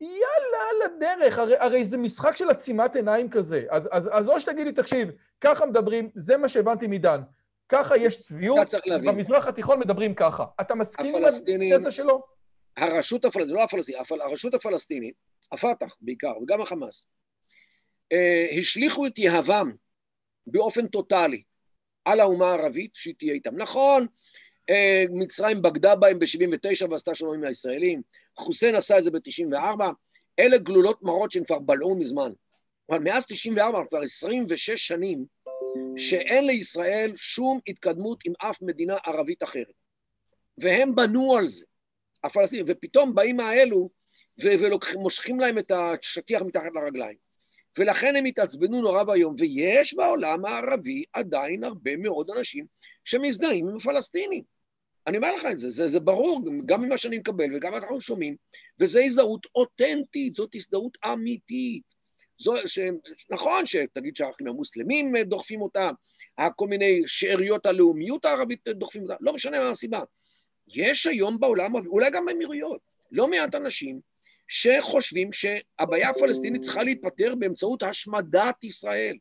Speaker 1: יאללה, על הדרך, הרי, הרי זה משחק של עצימת עיניים כזה. אז, אז, אז או שתגיד לי, תקשיב, ככה מדברים, זה מה שהבנתי מדן. ככה יש צביעות, במזרח התיכון מדברים ככה. אתה מסכים עם התזה שלו?
Speaker 2: הרשות הפלסטינית, לא הפלסטינית, הרשות הפלסטינית, הפת"ח בעיקר, וגם החמאס, אה, השליכו את יהבם באופן טוטאלי על האומה הערבית שהיא תהיה איתם. נכון, אה, מצרים בגדה בהם ב-79' ועשתה שלום עם הישראלים, חוסיין עשה את זה ב-94', אלה גלולות מרות שהם כבר בלעו מזמן. אבל מאז 94' כבר 26 שנים שאין לישראל שום התקדמות עם אף מדינה ערבית אחרת. והם בנו על זה, הפלסטינים, ופתאום באים האלו ומושכים להם את השטיח מתחת לרגליים. ולכן הם התעצבנו נורא ואיום, ויש בעולם הערבי עדיין הרבה מאוד אנשים שמזדהים עם הפלסטינים. אני אומר לך את זה, זה, זה ברור, גם ממה שאני מקבל וגם אנחנו שומעים, וזו הזדהות אותנטית, זאת הזדהות אמיתית. זו, ש... נכון שתגיד שהאחים המוסלמים דוחפים אותה, כל מיני שאריות הלאומיות הערבית דוחפים אותה, לא משנה מה הסיבה. יש היום בעולם, אולי גם באמירויות, לא מעט אנשים שחושבים שהבעיה הפלסטינית צריכה להיפתר באמצעות השמדת ישראל.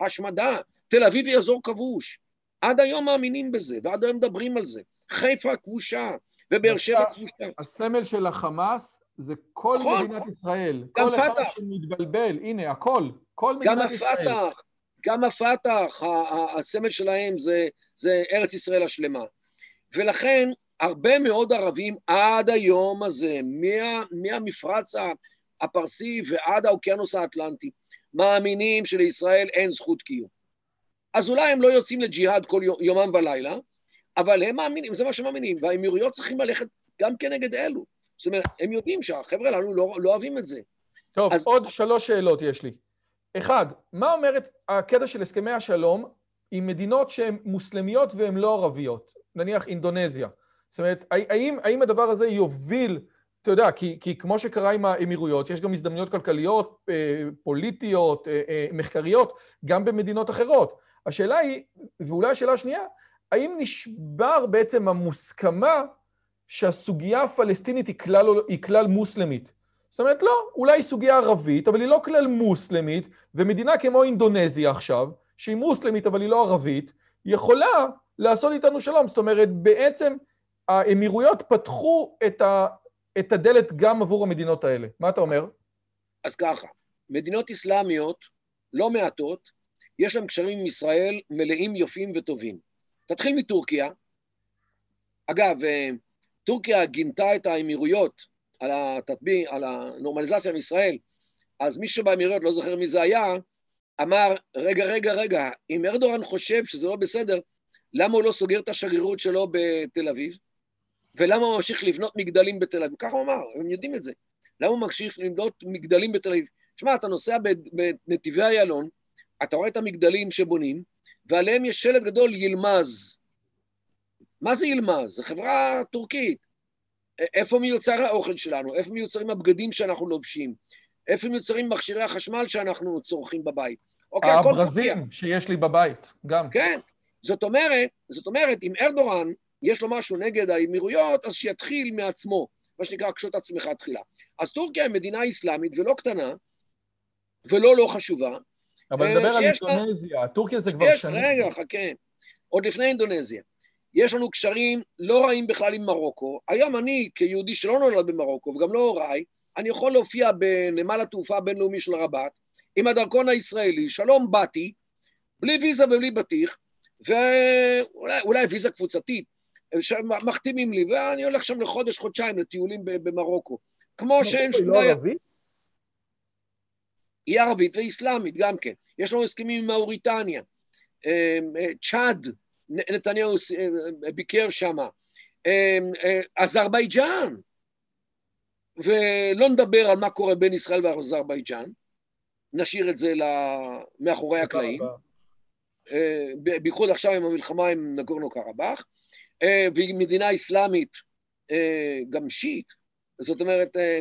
Speaker 2: השמדה. תל אביב היא אזור כבוש. עד היום מאמינים בזה, ועד היום מדברים על זה. חיפה כבושה, ובאר שבע כבושה.
Speaker 1: הסמל של החמאס זה כל נכון, מדינת ישראל. גם כל פתח. אחד שמתבלבל, הנה, הכל. כל מדינת
Speaker 2: גם ישראל. הפתח, גם הפתח, הסמל שלהם זה, זה ארץ ישראל השלמה. ולכן הרבה מאוד ערבים עד היום הזה, מה, מהמפרץ הפרסי ועד האוקיינוס האטלנטי, מאמינים שלישראל אין זכות קיום. אז אולי הם לא יוצאים לג'יהאד כל יומם ולילה, אבל הם מאמינים, זה מה שהם מאמינים, והאמירויות צריכים ללכת גם כנגד אלו. זאת אומרת, הם יודעים שהחבר'ה הללו לא, לא אוהבים את זה.
Speaker 1: טוב, אז... עוד שלוש שאלות יש לי. אחד, מה אומרת הקטע של הסכמי השלום עם מדינות שהן מוסלמיות והן לא ערביות? נניח אינדונזיה. זאת אומרת, האם, האם הדבר הזה יוביל אתה יודע, כי, כי כמו שקרה עם האמירויות, יש גם הזדמנויות כלכליות, אה, פוליטיות, אה, אה, מחקריות, גם במדינות אחרות. השאלה היא, ואולי השאלה השנייה, האם נשבר בעצם המוסכמה שהסוגיה הפלסטינית היא כלל, היא כלל מוסלמית? זאת אומרת, לא, אולי היא סוגיה ערבית, אבל היא לא כלל מוסלמית, ומדינה כמו אינדונזיה עכשיו, שהיא מוסלמית אבל היא לא ערבית, יכולה לעשות איתנו שלום. זאת אומרת, בעצם האמירויות פתחו את, ה, את הדלת גם עבור המדינות האלה. מה אתה אומר?
Speaker 2: אז ככה, מדינות אסלאמיות, לא מעטות, יש להן קשרים עם ישראל מלאים, יפים וטובים. תתחיל מטורקיה. אגב, אה, טורקיה גינתה את האמירויות על, התטבי, על הנורמליזציה עם ישראל, אז מי שבאמירויות, לא זוכר מי זה היה, אמר, רגע, רגע, רגע, אם ארדורן חושב שזה לא בסדר, למה הוא לא סוגר את השגרירות שלו בתל אביב? ולמה הוא ממשיך לבנות מגדלים בתל אביב? ככה הוא אמר, הם יודעים את זה. למה הוא ממשיך לבנות מגדלים בתל אביב? שמע, אתה נוסע בנתיבי איילון, אתה רואה את המגדלים שבונים, ועליהם יש שלט גדול, ילמז. מה זה ילמז? זו חברה טורקית. איפה מיוצר האוכל שלנו? איפה מיוצרים הבגדים שאנחנו לובשים? איפה מיוצרים מכשירי החשמל שאנחנו צורכים בבית?
Speaker 1: אוקיי, הברזים שיש לי בבית, גם.
Speaker 2: כן. זאת אומרת, זאת אומרת, אם ארדורן יש לו משהו נגד האמירויות, אז שיתחיל מעצמו, מה שנקרא, קשוט עצמך תחילה. אז טורקיה היא מדינה אסלאמית ולא קטנה, ולא לא חשובה.
Speaker 1: אבל נדבר על אינדונזיה, לה... טורקיה זה כבר
Speaker 2: יש,
Speaker 1: שנים.
Speaker 2: רגע, חכה. עוד לפני אינדונזיה. יש לנו קשרים לא רעים בכלל עם מרוקו. היום אני, כיהודי שלא נולד במרוקו, וגם לא הוריי, אני יכול להופיע בנמל התעופה הבינלאומי של רבת, עם הדרכון הישראלי, שלום באתי, בלי ויזה ובלי בטיח, ואולי ויזה קבוצתית, מחתימים לי, ואני הולך שם לחודש, חודשיים לטיולים במרוקו. כמו שאין
Speaker 1: שום בעיה.
Speaker 2: היא ערבית ואיסלאמית גם כן. יש לנו הסכמים עם מאוריטניה. אמ, אה, צ'אד, נתניהו אה, ביקר שם. אמ, אה, אזרבייג'אן, ולא נדבר על מה קורה בין ישראל ואזרבייג'אן, נשאיר את זה מאחורי הקלעים. בייחוד עכשיו עם המלחמה עם נגורנו קרבאח. אה, והיא מדינה אסלאמית אה, גם שיעית, זאת אומרת, אה,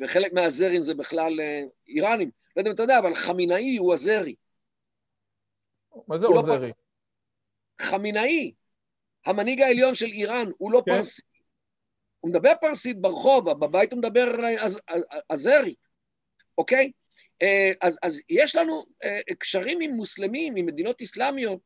Speaker 2: וחלק מהזרים זה בכלל איראנים. לא יודע אם אתה יודע, אבל חמינאי הוא הזרי.
Speaker 1: מה זה עוזרי?
Speaker 2: לא חמינאי, המנהיג העליון של איראן, הוא לא כן. פרסי. הוא מדבר פרסית ברחוב, בבית הוא מדבר עזרי, אוקיי? אז, אז יש לנו קשרים עם מוסלמים, עם מדינות אסלאמיות,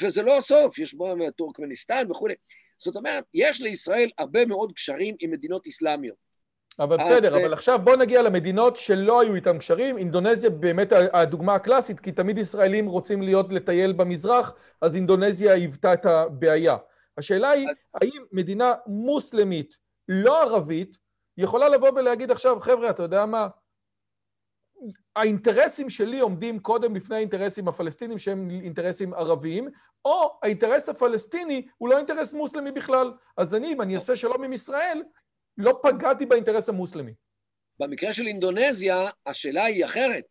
Speaker 2: וזה לא הסוף, יש בו טורקמניסטן וכולי. זאת אומרת, יש לישראל הרבה מאוד קשרים עם מדינות אסלאמיות.
Speaker 1: אבל בסדר, אבל עכשיו בוא נגיע למדינות שלא היו איתן קשרים. אינדונזיה באמת הדוגמה הקלאסית, כי תמיד ישראלים רוצים להיות לטייל במזרח, אז אינדונזיה היוותה את הבעיה. השאלה היא, האם מדינה מוסלמית, לא ערבית, יכולה לבוא ולהגיד עכשיו, חבר'ה, אתה יודע מה? האינטרסים שלי עומדים קודם לפני האינטרסים הפלסטינים שהם אינטרסים ערביים, או האינטרס הפלסטיני הוא לא אינטרס מוסלמי בכלל. אז אני, אם אני אעשה שלום עם ישראל, לא פגעתי באינטרס המוסלמי.
Speaker 2: במקרה של אינדונזיה, השאלה היא אחרת.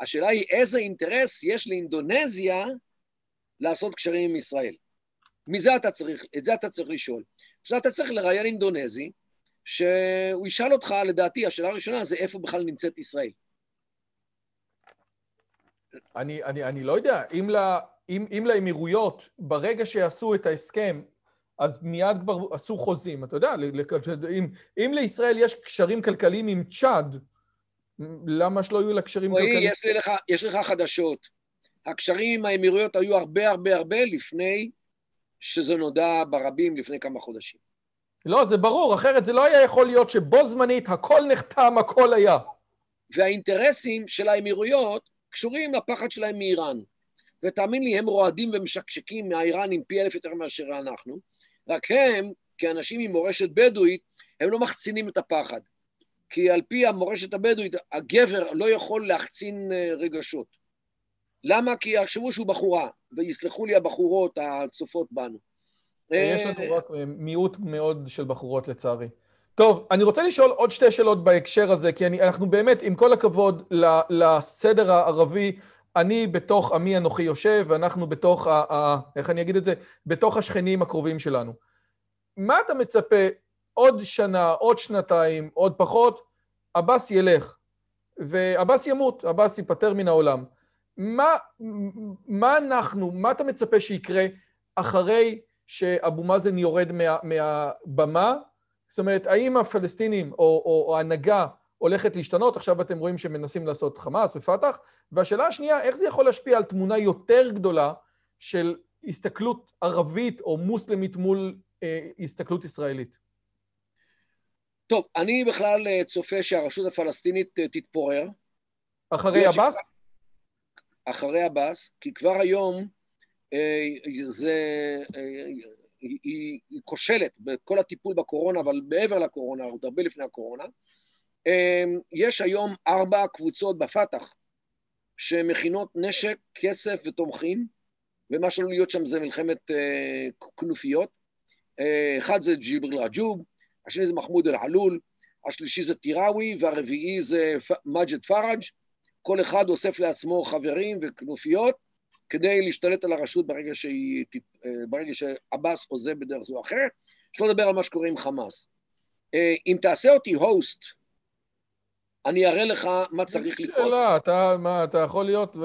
Speaker 2: השאלה היא איזה אינטרס יש לאינדונזיה לעשות קשרים עם ישראל. מזה אתה צריך, את זה אתה צריך לשאול. עכשיו אתה צריך לראיין אינדונזי, שהוא ישאל אותך, לדעתי, השאלה הראשונה זה איפה בכלל נמצאת ישראל.
Speaker 1: אני, אני, אני לא יודע, אם, לה, אם, אם לאמירויות, ברגע שעשו את ההסכם, אז מיד כבר עשו חוזים, אתה יודע, אם, אם לישראל יש קשרים כלכליים עם צ'אד, למה שלא יהיו לה קשרים
Speaker 2: רואי,
Speaker 1: כלכליים?
Speaker 2: יש לך, יש לך חדשות. הקשרים עם האמירויות היו הרבה הרבה הרבה לפני שזה נודע ברבים לפני כמה חודשים.
Speaker 1: לא, זה ברור, אחרת זה לא היה יכול להיות שבו זמנית הכל נחתם, הכל היה.
Speaker 2: והאינטרסים של האמירויות קשורים לפחד שלהם מאיראן. ותאמין לי, הם רועדים ומשקשקים מהאיראנים פי אלף יותר מאשר אנחנו, רק הם, כאנשים עם מורשת בדואית, הם לא מחצינים את הפחד. כי על פי המורשת הבדואית, הגבר לא יכול להחצין אה, רגשות. למה? כי יחשבו שהוא בחורה, ויסלחו לי הבחורות הצופות בנו.
Speaker 1: יש לנו אה, רק אה, מיעוט מאוד של בחורות לצערי. טוב, אני רוצה לשאול עוד שתי שאלות בהקשר הזה, כי אני, אנחנו באמת, עם כל הכבוד לסדר הערבי, אני בתוך עמי אנוכי יושב, ואנחנו בתוך, ה, ה, איך אני אגיד את זה? בתוך השכנים הקרובים שלנו. מה אתה מצפה עוד שנה, עוד שנתיים, עוד פחות, עבאס ילך, ועבאס ימות, עבאס ייפטר מן העולם. מה, מה אנחנו, מה אתה מצפה שיקרה אחרי שאבו מאזן יורד מה, מהבמה? זאת אומרת, האם הפלסטינים או, או, או ההנהגה הולכת להשתנות? עכשיו אתם רואים שמנסים לעשות חמאס ופת"ח. והשאלה השנייה, איך זה יכול להשפיע על תמונה יותר גדולה של הסתכלות ערבית או מוסלמית מול אה, הסתכלות ישראלית?
Speaker 2: טוב, אני בכלל אה, צופה שהרשות הפלסטינית אה, תתפורר.
Speaker 1: אחרי עבאס?
Speaker 2: אחרי עבאס, כי כבר היום אה, זה, היא, היא כושלת בכל הטיפול בקורונה, אבל מעבר לקורונה, עוד הרבה לפני הקורונה. יש היום ארבע קבוצות בפת"ח שמכינות נשק, כסף ותומכים, ומה שלא להיות שם זה מלחמת כנופיות. אחד זה ג'יבריל רג'וב, השני זה מחמוד אל-עלול, השלישי זה טיראווי, והרביעי זה מג'ד פראג', כל אחד אוסף לעצמו חברים וכנופיות כדי להשתלט על הרשות ברגע, שהיא, אה, ברגע שעבאס עוזב בדרך זו או אחרת, שלא לדבר על מה שקורה עם חמאס. אה, אם תעשה אותי הוסט, אני אראה לך מה צריך לקרות.
Speaker 1: שאלה, אתה, מה, אתה יכול להיות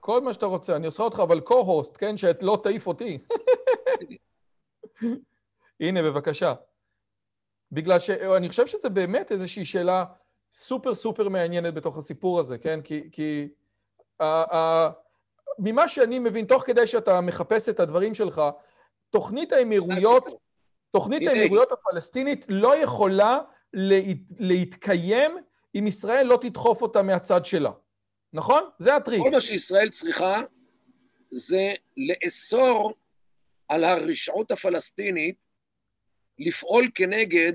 Speaker 1: כל מה שאתה רוצה, אני עושה אותך אבל co-host, כן? שלא תעיף אותי. [LAUGHS] הנה, בבקשה. בגלל שאני חושב שזה באמת איזושהי שאלה סופר סופר מעניינת בתוך הסיפור הזה, כן? כי, כי ממה שאני מבין, תוך כדי שאתה מחפש את הדברים שלך, תוכנית האמירויות, תוכנית האמירויות הפלסטינית לא יכולה להת, להתקיים אם ישראל לא תדחוף אותה מהצד שלה, נכון? זה הטריק.
Speaker 2: כל מה שישראל צריכה זה לאסור על הרשעות הפלסטינית לפעול כנגד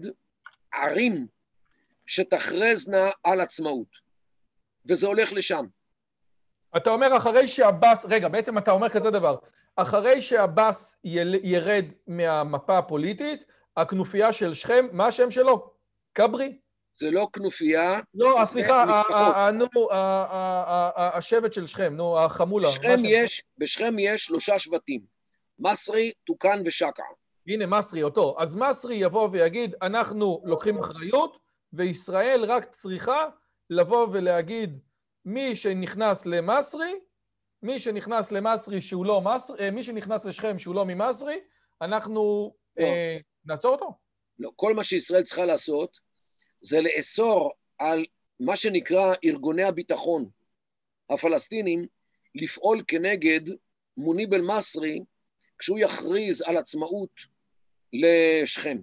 Speaker 2: ערים שתכרזנה על עצמאות. וזה הולך לשם.
Speaker 1: אתה אומר אחרי שעבאס, רגע, בעצם אתה אומר כזה דבר, אחרי שעבאס ירד מהמפה הפוליטית, הכנופיה של שכם, מה השם שלו? כברי?
Speaker 2: זה לא כנופיה.
Speaker 1: לא, סליחה, נו, השבט של שכם, נו, החמולה.
Speaker 2: בשכם יש שלושה שבטים, מסרי, טוקאן ושקע.
Speaker 1: הנה מסרי אותו. אז מסרי יבוא ויגיד, אנחנו לוקחים אחריות, וישראל רק צריכה לבוא ולהגיד, מי שנכנס למסרי, מי שנכנס למסרי שהוא לא מסרי, אה, מי שנכנס לשכם שהוא לא ממסרי, אנחנו לא. אה, נעצור אותו.
Speaker 2: לא, כל מה שישראל צריכה לעשות זה לאסור על מה שנקרא ארגוני הביטחון הפלסטינים לפעול כנגד מוניב אל-מסרי כשהוא יכריז על עצמאות לשכם.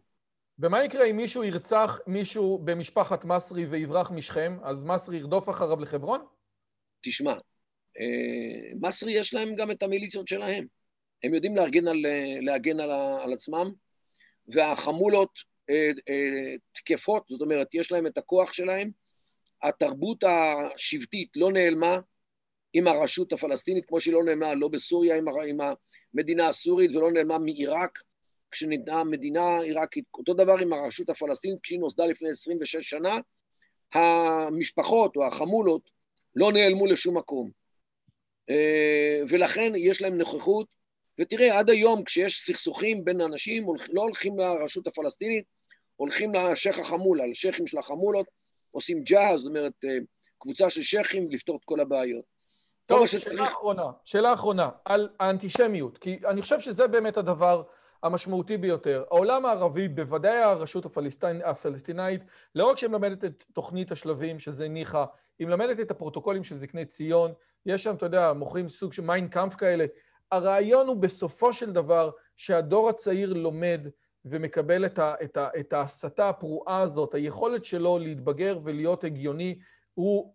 Speaker 1: ומה יקרה אם מישהו ירצח מישהו במשפחת מסרי ויברח משכם, אז מסרי ירדוף אחריו לחברון?
Speaker 2: תשמע, אה, מסרי יש להם גם את המיליציות שלהם. הם יודעים להגן על, להגן על, על עצמם, והחמולות אה, אה, תקפות, זאת אומרת, יש להם את הכוח שלהם. התרבות השבטית לא נעלמה עם הרשות הפלסטינית, כמו שהיא לא נעלמה לא בסוריה עם, עם המדינה הסורית ולא נעלמה מעיראק כשניתנה המדינה העיראקית. אותו דבר עם הרשות הפלסטינית, כשהיא נוסדה לפני 26 שנה, המשפחות או החמולות לא נעלמו לשום מקום. אה, ולכן יש להם נוכחות, ותראה, עד היום כשיש סכסוכים בין אנשים, לא הולכים לרשות הפלסטינית, הולכים לשייח החמולה, לשייחים של החמולות, עושים ג'אז, זאת אומרת, אה, קבוצה של שייחים לפתור את כל הבעיות.
Speaker 1: טוב, שאלה אחרונה, שאלה אחרונה, על האנטישמיות, כי אני חושב שזה באמת הדבר המשמעותי ביותר. העולם הערבי, בוודאי הרשות הפלסטינ... הפלסטינאית, לא רק שהיא מלמדת את תוכנית השלבים שזה ניחא, היא מלמדת את הפרוטוקולים של זקני ציון, יש שם, אתה יודע, מוכרים סוג של מיין קאמפ כאלה. הרעיון הוא בסופו של דבר שהדור הצעיר לומד ומקבל את, ה, את, ה, את ההסתה הפרועה הזאת, היכולת שלו להתבגר ולהיות הגיוני, הוא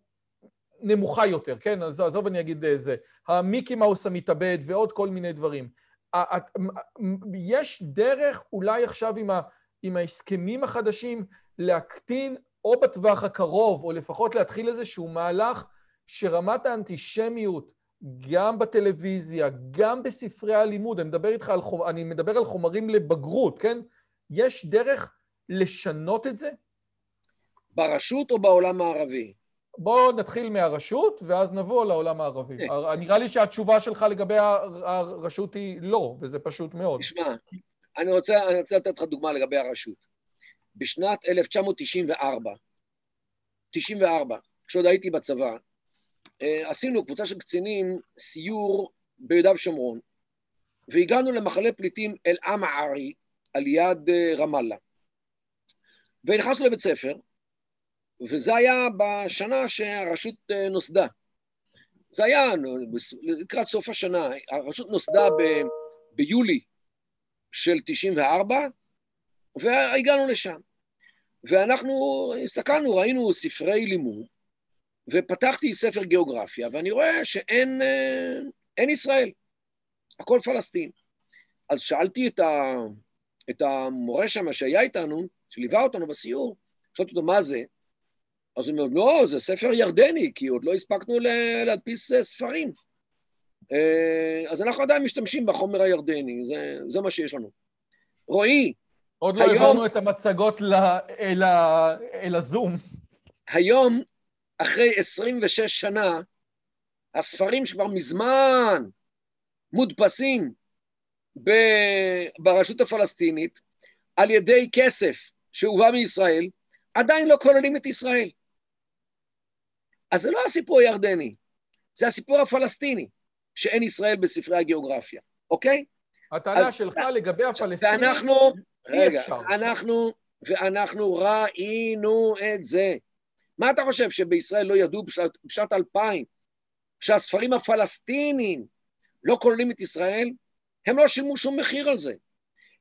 Speaker 1: נמוכה יותר, כן? אז עזוב אני אגיד זה. המיקי מאוס המתאבד ועוד כל מיני דברים. יש דרך אולי עכשיו עם, ה, עם ההסכמים החדשים להקטין או בטווח הקרוב, או לפחות להתחיל איזשהו מהלך שרמת האנטישמיות, גם בטלוויזיה, גם בספרי הלימוד, אני מדבר איתך על, חומ... אני מדבר על חומרים לבגרות, כן? יש דרך לשנות את זה?
Speaker 2: ברשות או בעולם הערבי?
Speaker 1: בואו נתחיל מהרשות, ואז נבוא לעולם הערבי. כן. נראה לי שהתשובה שלך לגבי הרשות היא לא, וזה פשוט מאוד.
Speaker 2: תשמע, אני רוצה, אני רוצה לתת לך דוגמה לגבי הרשות. בשנת 1994, 94, כשעוד הייתי בצבא, אה, עשינו, קבוצה של קצינים, סיור ביהודה ושומרון, והגענו למחנה פליטים אל-עמערי, על יד אה, רמאללה. ונכנסנו לבית ספר, וזה היה בשנה שהרשות אה, נוסדה. זה היה לקראת סוף השנה, הרשות נוסדה ב, ביולי של 94, והגענו לשם. ואנחנו הסתכלנו, ראינו ספרי לימוד, ופתחתי ספר גיאוגרפיה, ואני רואה שאין אה, ישראל, הכל פלסטין. אז שאלתי את, ה, את המורה שם שהיה איתנו, שליווה אותנו בסיור, שאלתי אותו, מה זה? אז הוא אומר, לא, זה ספר ירדני, כי עוד לא הספקנו להדפיס אה, ספרים. אה, אז אנחנו עדיין משתמשים בחומר הירדני, זה, זה מה שיש לנו. רועי,
Speaker 1: עוד לא היום, העברנו את המצגות ל, אל, ה, אל הזום.
Speaker 2: היום, אחרי 26 שנה, הספרים שכבר מזמן מודפסים ב, ברשות הפלסטינית על ידי כסף שהובא מישראל, עדיין לא כוללים את ישראל. אז זה לא הסיפור הירדני, זה הסיפור הפלסטיני, שאין ישראל בספרי הגיאוגרפיה, אוקיי?
Speaker 1: הטענה שלך לגבי הפלסטינים,
Speaker 2: ואנחנו, רגע, אנחנו, ואנחנו ראינו את זה. מה אתה חושב, שבישראל לא ידעו בשנת, בשנת 2000 שהספרים הפלסטינים לא כוללים את ישראל? הם לא שילמו שום מחיר על זה.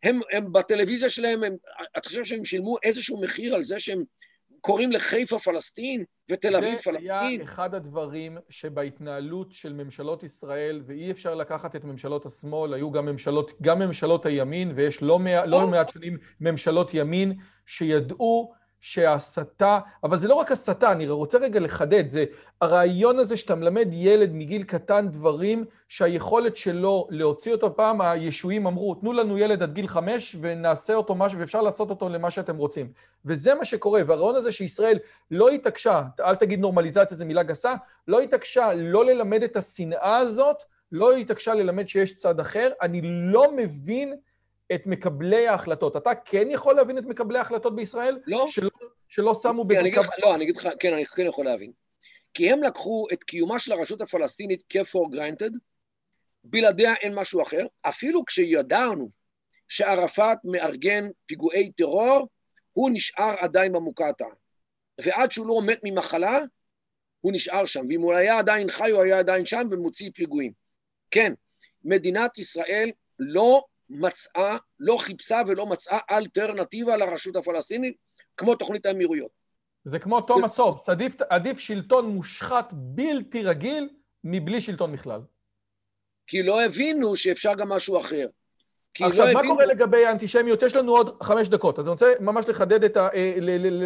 Speaker 2: הם, הם בטלוויזיה שלהם, הם, אתה חושב שהם שילמו איזשהו מחיר על זה שהם קוראים לחיפה פלסטין ותל אביב פלסטין?
Speaker 1: זה היה אחד הדברים שבהתנהלות של ממשלות ישראל, ואי אפשר לקחת את ממשלות השמאל, היו גם ממשלות, גם ממשלות הימין, ויש לא, מע, לא מעט שנים ממשלות ימין, שידעו שההסתה, אבל זה לא רק הסתה, אני רוצה רגע לחדד, זה הרעיון הזה שאתה מלמד ילד מגיל קטן דברים שהיכולת שלו להוציא אותו פעם, הישועים אמרו, תנו לנו ילד עד גיל חמש ונעשה אותו משהו, ואפשר לעשות אותו למה שאתם רוצים. וזה מה שקורה, והרעיון הזה שישראל לא התעקשה, אל תגיד נורמליזציה, זו מילה גסה, לא התעקשה לא ללמד את השנאה הזאת, לא התעקשה ללמד שיש צד אחר, אני לא מבין את מקבלי ההחלטות. אתה כן יכול להבין את מקבלי ההחלטות בישראל?
Speaker 2: לא.
Speaker 1: שלא, שלא שמו בזה
Speaker 2: קו... לא, אני אגיד לך, כן, אני כן יכול להבין. כי הם לקחו את קיומה של הרשות הפלסטינית כ-for granted, בלעדיה אין משהו אחר, אפילו כשידענו שערפאת מארגן פיגועי טרור, הוא נשאר עדיין במוקטעה. ועד שהוא לא מת ממחלה, הוא נשאר שם. ואם הוא היה עדיין חי, הוא היה עדיין שם ומוציא פיגועים. כן, מדינת ישראל לא מצאה, לא חיפשה ולא מצאה אלטרנטיבה לרשות הפלסטינית, כמו תוכנית האמירויות.
Speaker 1: זה כמו תומאס הובס, עדיף, עדיף שלטון מושחת בלתי רגיל מבלי שלטון בכלל.
Speaker 2: כי לא הבינו שאפשר גם משהו אחר.
Speaker 1: עכשיו, לא מה הבינו... קורה לגבי האנטישמיות? יש לנו עוד חמש דקות, אז אני רוצה ממש לחדד את ה... אה,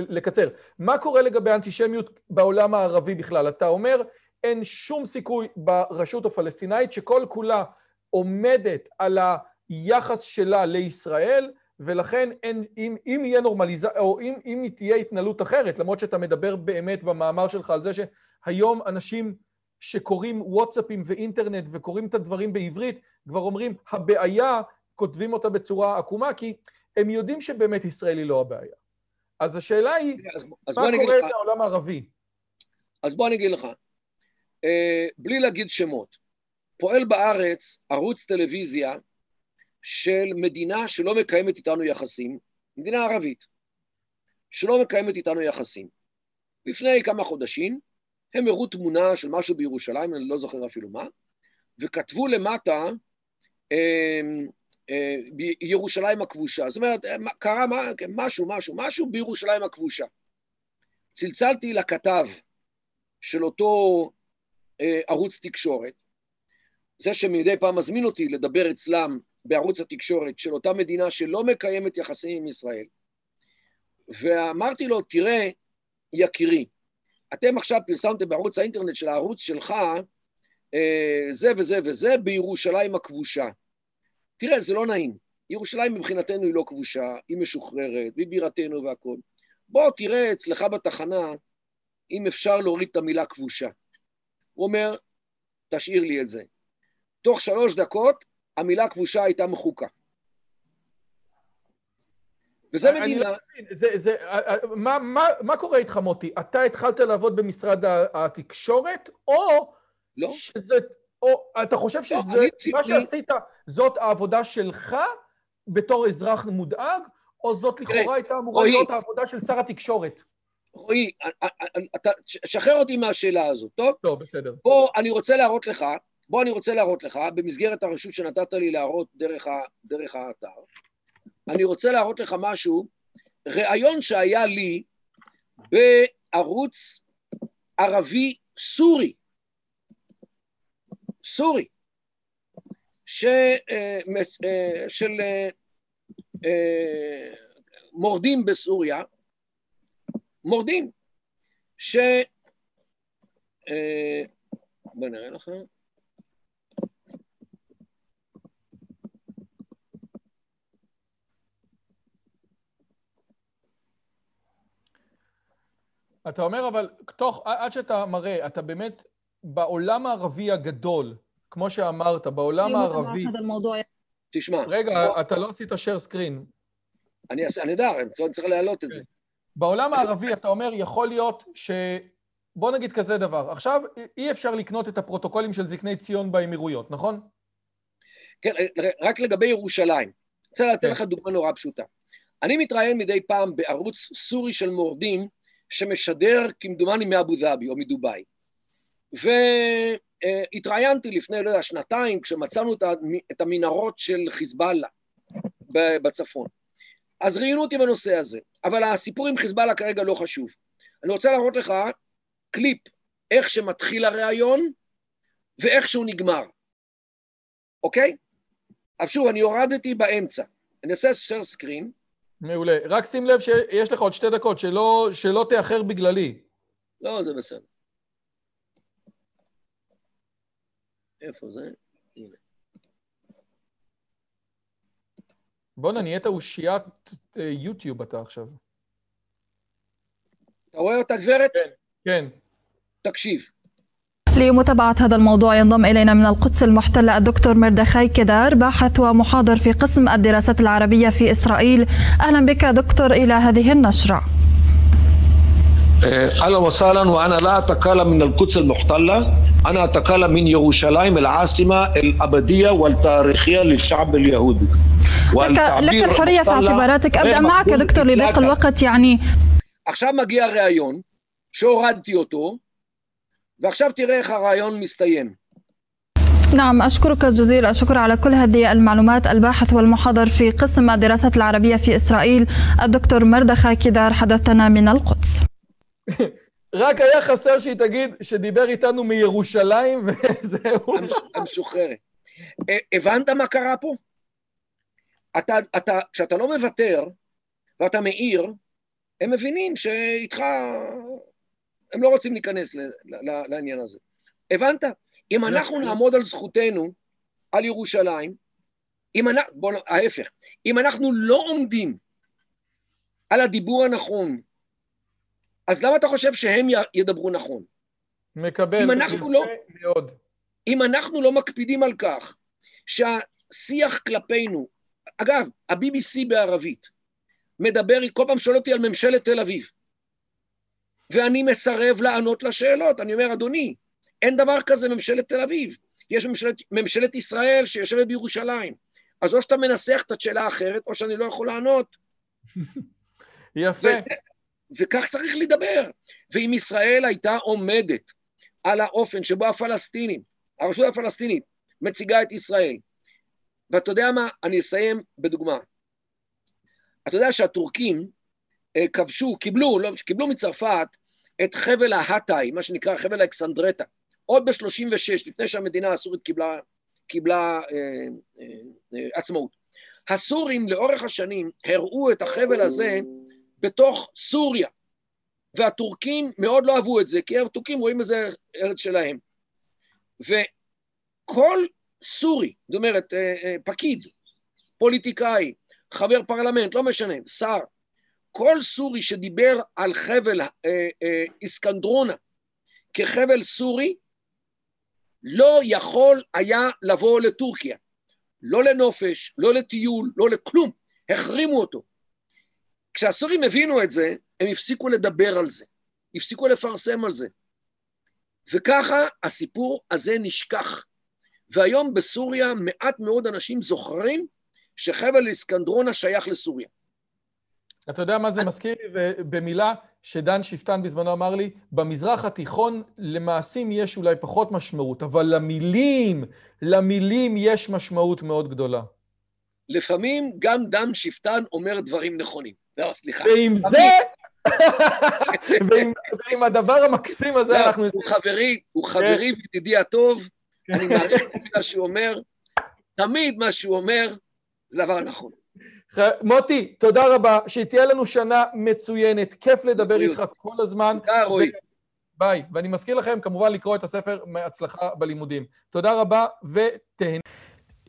Speaker 1: לקצר. מה קורה לגבי האנטישמיות בעולם הערבי בכלל? אתה אומר, אין שום סיכוי ברשות הפלסטינאית שכל כולה עומדת על ה... יחס שלה לישראל, ולכן אין, אם, אם יהיה נורמליזציה, או אם, אם תהיה התנהלות אחרת, למרות שאתה מדבר באמת במאמר שלך על זה שהיום אנשים שקוראים וואטסאפים ואינטרנט וקוראים את הדברים בעברית, כבר אומרים, הבעיה, כותבים אותה בצורה עקומה, כי הם יודעים שבאמת ישראל היא לא הבעיה. אז השאלה היא, אז, אז מה קורה לעולם הערבי?
Speaker 2: אז בוא אני אגיד לך, אה, בלי להגיד שמות, פועל בארץ ערוץ טלוויזיה של מדינה שלא מקיימת איתנו יחסים, מדינה ערבית, שלא מקיימת איתנו יחסים. לפני כמה חודשים הם הראו תמונה של משהו בירושלים, אני לא זוכר אפילו מה, וכתבו למטה אה, אה, ירושלים הכבושה. זאת אומרת, קרה מה, משהו, משהו, משהו בירושלים הכבושה. צלצלתי לכתב של אותו אה, ערוץ תקשורת, זה שמדי פעם מזמין אותי לדבר אצלם בערוץ התקשורת של אותה מדינה שלא מקיימת יחסים עם ישראל. ואמרתי לו, תראה, יקירי, אתם עכשיו פרסמתם בערוץ האינטרנט של הערוץ שלך אה, זה וזה וזה בירושלים הכבושה. תראה, זה לא נעים. ירושלים מבחינתנו היא לא כבושה, היא משוחררת, היא בירתנו והכול. בוא תראה אצלך בתחנה אם אפשר להוריד את המילה כבושה. הוא אומר, תשאיר לי את זה. תוך שלוש דקות המילה כבושה הייתה מחוקה. וזה
Speaker 1: אני
Speaker 2: מדינה...
Speaker 1: לא מבין, זה, זה, אה, אה, מה, מה, מה קורה איתך, מוטי? אתה התחלת לעבוד במשרד התקשורת, או
Speaker 2: לא,
Speaker 1: שזה, או אתה חושב שזה,
Speaker 2: אני ציפי-
Speaker 1: מה שעשית, זאת העבודה שלך בתור אזרח מודאג, או זאת לכאורה הייתה אמורה. להיות העבודה של שר התקשורת?
Speaker 2: רועי, א- א- א- אתה, שחרר אותי מהשאלה הזאת, טוב?
Speaker 1: טוב, בסדר.
Speaker 2: בוא, אני רוצה להראות לך, בוא, אני רוצה להראות לך, במסגרת הרשות שנתת לי להראות דרך, ה, דרך האתר, אני רוצה להראות לך משהו, ראיון שהיה לי בערוץ ערבי סורי, סורי, ש, אה, אה, של אה, מורדים בסוריה, מורדים, ש... בוא נראה לך.
Speaker 1: אתה אומר, אבל תוך, עד שאתה מראה, אתה באמת בעולם הערבי הגדול, כמו שאמרת, בעולם הערבי...
Speaker 2: תשמע.
Speaker 1: רגע, אתה לא עשית share screen.
Speaker 2: אני יודע, אני צריך להעלות את זה.
Speaker 1: בעולם הערבי, אתה אומר, יכול להיות ש... בוא נגיד כזה דבר, עכשיו אי אפשר לקנות את הפרוטוקולים של זקני ציון באמירויות, נכון?
Speaker 2: כן, אה, רק לגבי ירושלים. אני רוצה לתת
Speaker 1: כן.
Speaker 2: לך דוגמה נורא פשוטה. אני מתראיין מדי פעם בערוץ סורי של מורדים, שמשדר כמדומני מאבו דאבי או מדובאי. והתראיינתי לפני, לא יודע, שנתיים, כשמצאנו את המ- את המנהרות של חיזבאללה בצפון. אז ראיינו אותי בנושא הזה, אבל הסיפור עם חיזבאללה כרגע לא חשוב. אני רוצה להראות לך קליפ, איך שמתחיל הראיון ואיך שהוא נגמר, אוקיי? אז שוב, אני הורדתי באמצע. אני אעשה share screen.
Speaker 1: מעולה. רק שים לב שיש לך עוד שתי דקות, שלא, שלא תאחר בגללי.
Speaker 2: לא, זה בסדר. איפה זה? הנה.
Speaker 1: בואנה, נהיית אושיית אה, יוטיוב אתה עכשיו.
Speaker 2: אתה רואה אותה, גברת?
Speaker 1: כן.
Speaker 2: תקשיב.
Speaker 3: لمتابعة هذا الموضوع ينضم إلينا من القدس المحتلة الدكتور مردخاي كدار باحث ومحاضر في قسم الدراسات العربية في إسرائيل أهلا بك دكتور إلى هذه النشرة
Speaker 4: اهلا وسهلا وانا لا اتكلم من القدس المحتله انا اتكلم من يروشلايم العاصمه الابديه والتاريخيه للشعب اليهودي
Speaker 3: لك, لك الحرية في
Speaker 4: المحتلة
Speaker 3: اعتباراتك
Speaker 4: غير
Speaker 3: أبدأ معك
Speaker 4: مقبول
Speaker 3: دكتور لضيق
Speaker 4: إطلاقاً.
Speaker 3: الوقت يعني
Speaker 2: עכשיו מגיע ראיון, שהורדתי אותו, ועכשיו תראה איך הראיון מסתיים.
Speaker 3: نعم أشكرك جزيل الشكر على كل هذه المعلومات الباحث والمحاضر في قسم الدراسات العربية في إسرائيل الدكتور مردخاي كدار حدثنا من القدس
Speaker 1: רק היה חסר שהיא תגיד שדיבר איתנו מירושלים וזהו.
Speaker 2: המש- המשוחררת. ה- הבנת מה קרה פה? אתה, אתה, כשאתה לא מוותר ואתה מעיר, הם מבינים שאיתך, הם לא רוצים להיכנס לעניין הזה. הבנת? אם אנחנו נעמוד על זכותנו, על ירושלים, אם אנחנו, בוא, ההפך, אם אנחנו לא עומדים על הדיבור הנכון, אז למה אתה חושב שהם ידברו נכון?
Speaker 1: מקבל.
Speaker 2: אם אנחנו לא-
Speaker 1: מאוד.
Speaker 2: אם אנחנו לא מקפידים על כך שהשיח כלפינו, אגב, ה-BBC בערבית מדבר, כל פעם שואל אותי על ממשלת תל אביב, ואני מסרב לענות לשאלות. אני אומר, אדוני, אין דבר כזה ממשלת תל אביב. יש ממשלת, ממשלת ישראל שיושבת בירושלים. אז או שאתה מנסח את השאלה האחרת, או שאני לא יכול לענות. [LAUGHS]
Speaker 1: יפה.
Speaker 2: וכך צריך לדבר. ואם ישראל הייתה עומדת על האופן שבו הפלסטינים, הרשות הפלסטינית, מציגה את ישראל, ואתה יודע מה? אני אסיים בדוגמה. אתה יודע שהטורקים אה, כבשו, קיבלו, לא, קיבלו מצרפת את חבל ההטאי, מה שנקרא חבל האקסנדרטה, עוד ב-36, לפני שהמדינה הסורית קיבלה, קיבלה אה, אה, אה, עצמאות. הסורים לאורך השנים הראו את החבל הזה בתוך סוריה, והטורקים מאוד לא אהבו את זה, כי הטורקים רואים בזה ארץ שלהם. וכל סורי, זאת אומרת, אה, אה, פקיד, פוליטיקאי, חבר פרלמנט, לא משנה, שר, כל סורי שדיבר על חבל אה, אה, איסקנדרונה כחבל סורי, לא יכול היה לבוא לטורקיה. לא לנופש, לא לטיול, לא לכלום. החרימו אותו. כשהסורים הבינו את זה, הם הפסיקו לדבר על זה, הפסיקו לפרסם על זה. וככה הסיפור הזה נשכח. והיום בסוריה מעט מאוד אנשים זוכרים שחבל איסקנדרונה שייך לסוריה.
Speaker 1: אתה יודע מה זה מזכיר לי? ובמילה שדן שפטן בזמנו אמר לי, במזרח התיכון למעשים יש אולי פחות משמעות, אבל למילים, למילים יש משמעות מאוד גדולה.
Speaker 2: לפעמים גם דן שפטן אומר דברים נכונים. לא, סליחה.
Speaker 1: ועם זה, [LAUGHS] ועם הדבר המקסים הזה לא, אנחנו...
Speaker 2: הוא חברי, הוא חברי וידידי הטוב, אני מעריך את מה שהוא אומר, תמיד מה שהוא אומר זה דבר נכון.
Speaker 1: מוטי, תודה רבה, שתהיה לנו שנה מצוינת, כיף לדבר איתך כל הזמן.
Speaker 2: תודה, רועי.
Speaker 1: ביי. ואני מזכיר לכם כמובן לקרוא את הספר מהצלחה בלימודים. תודה רבה ותהנה.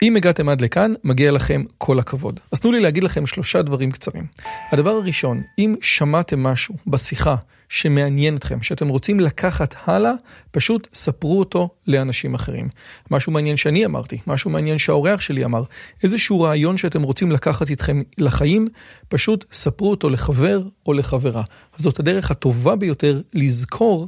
Speaker 1: אם הגעתם עד לכאן, מגיע לכם כל הכבוד. אז תנו לי להגיד לכם שלושה דברים קצרים. הדבר הראשון, אם שמעתם משהו בשיחה שמעניין אתכם, שאתם רוצים לקחת הלאה, פשוט ספרו אותו לאנשים אחרים. משהו מעניין שאני אמרתי, משהו מעניין שהאורח שלי אמר, איזשהו רעיון שאתם רוצים לקחת איתכם לחיים, פשוט ספרו אותו לחבר או לחברה. זאת הדרך הטובה ביותר לזכור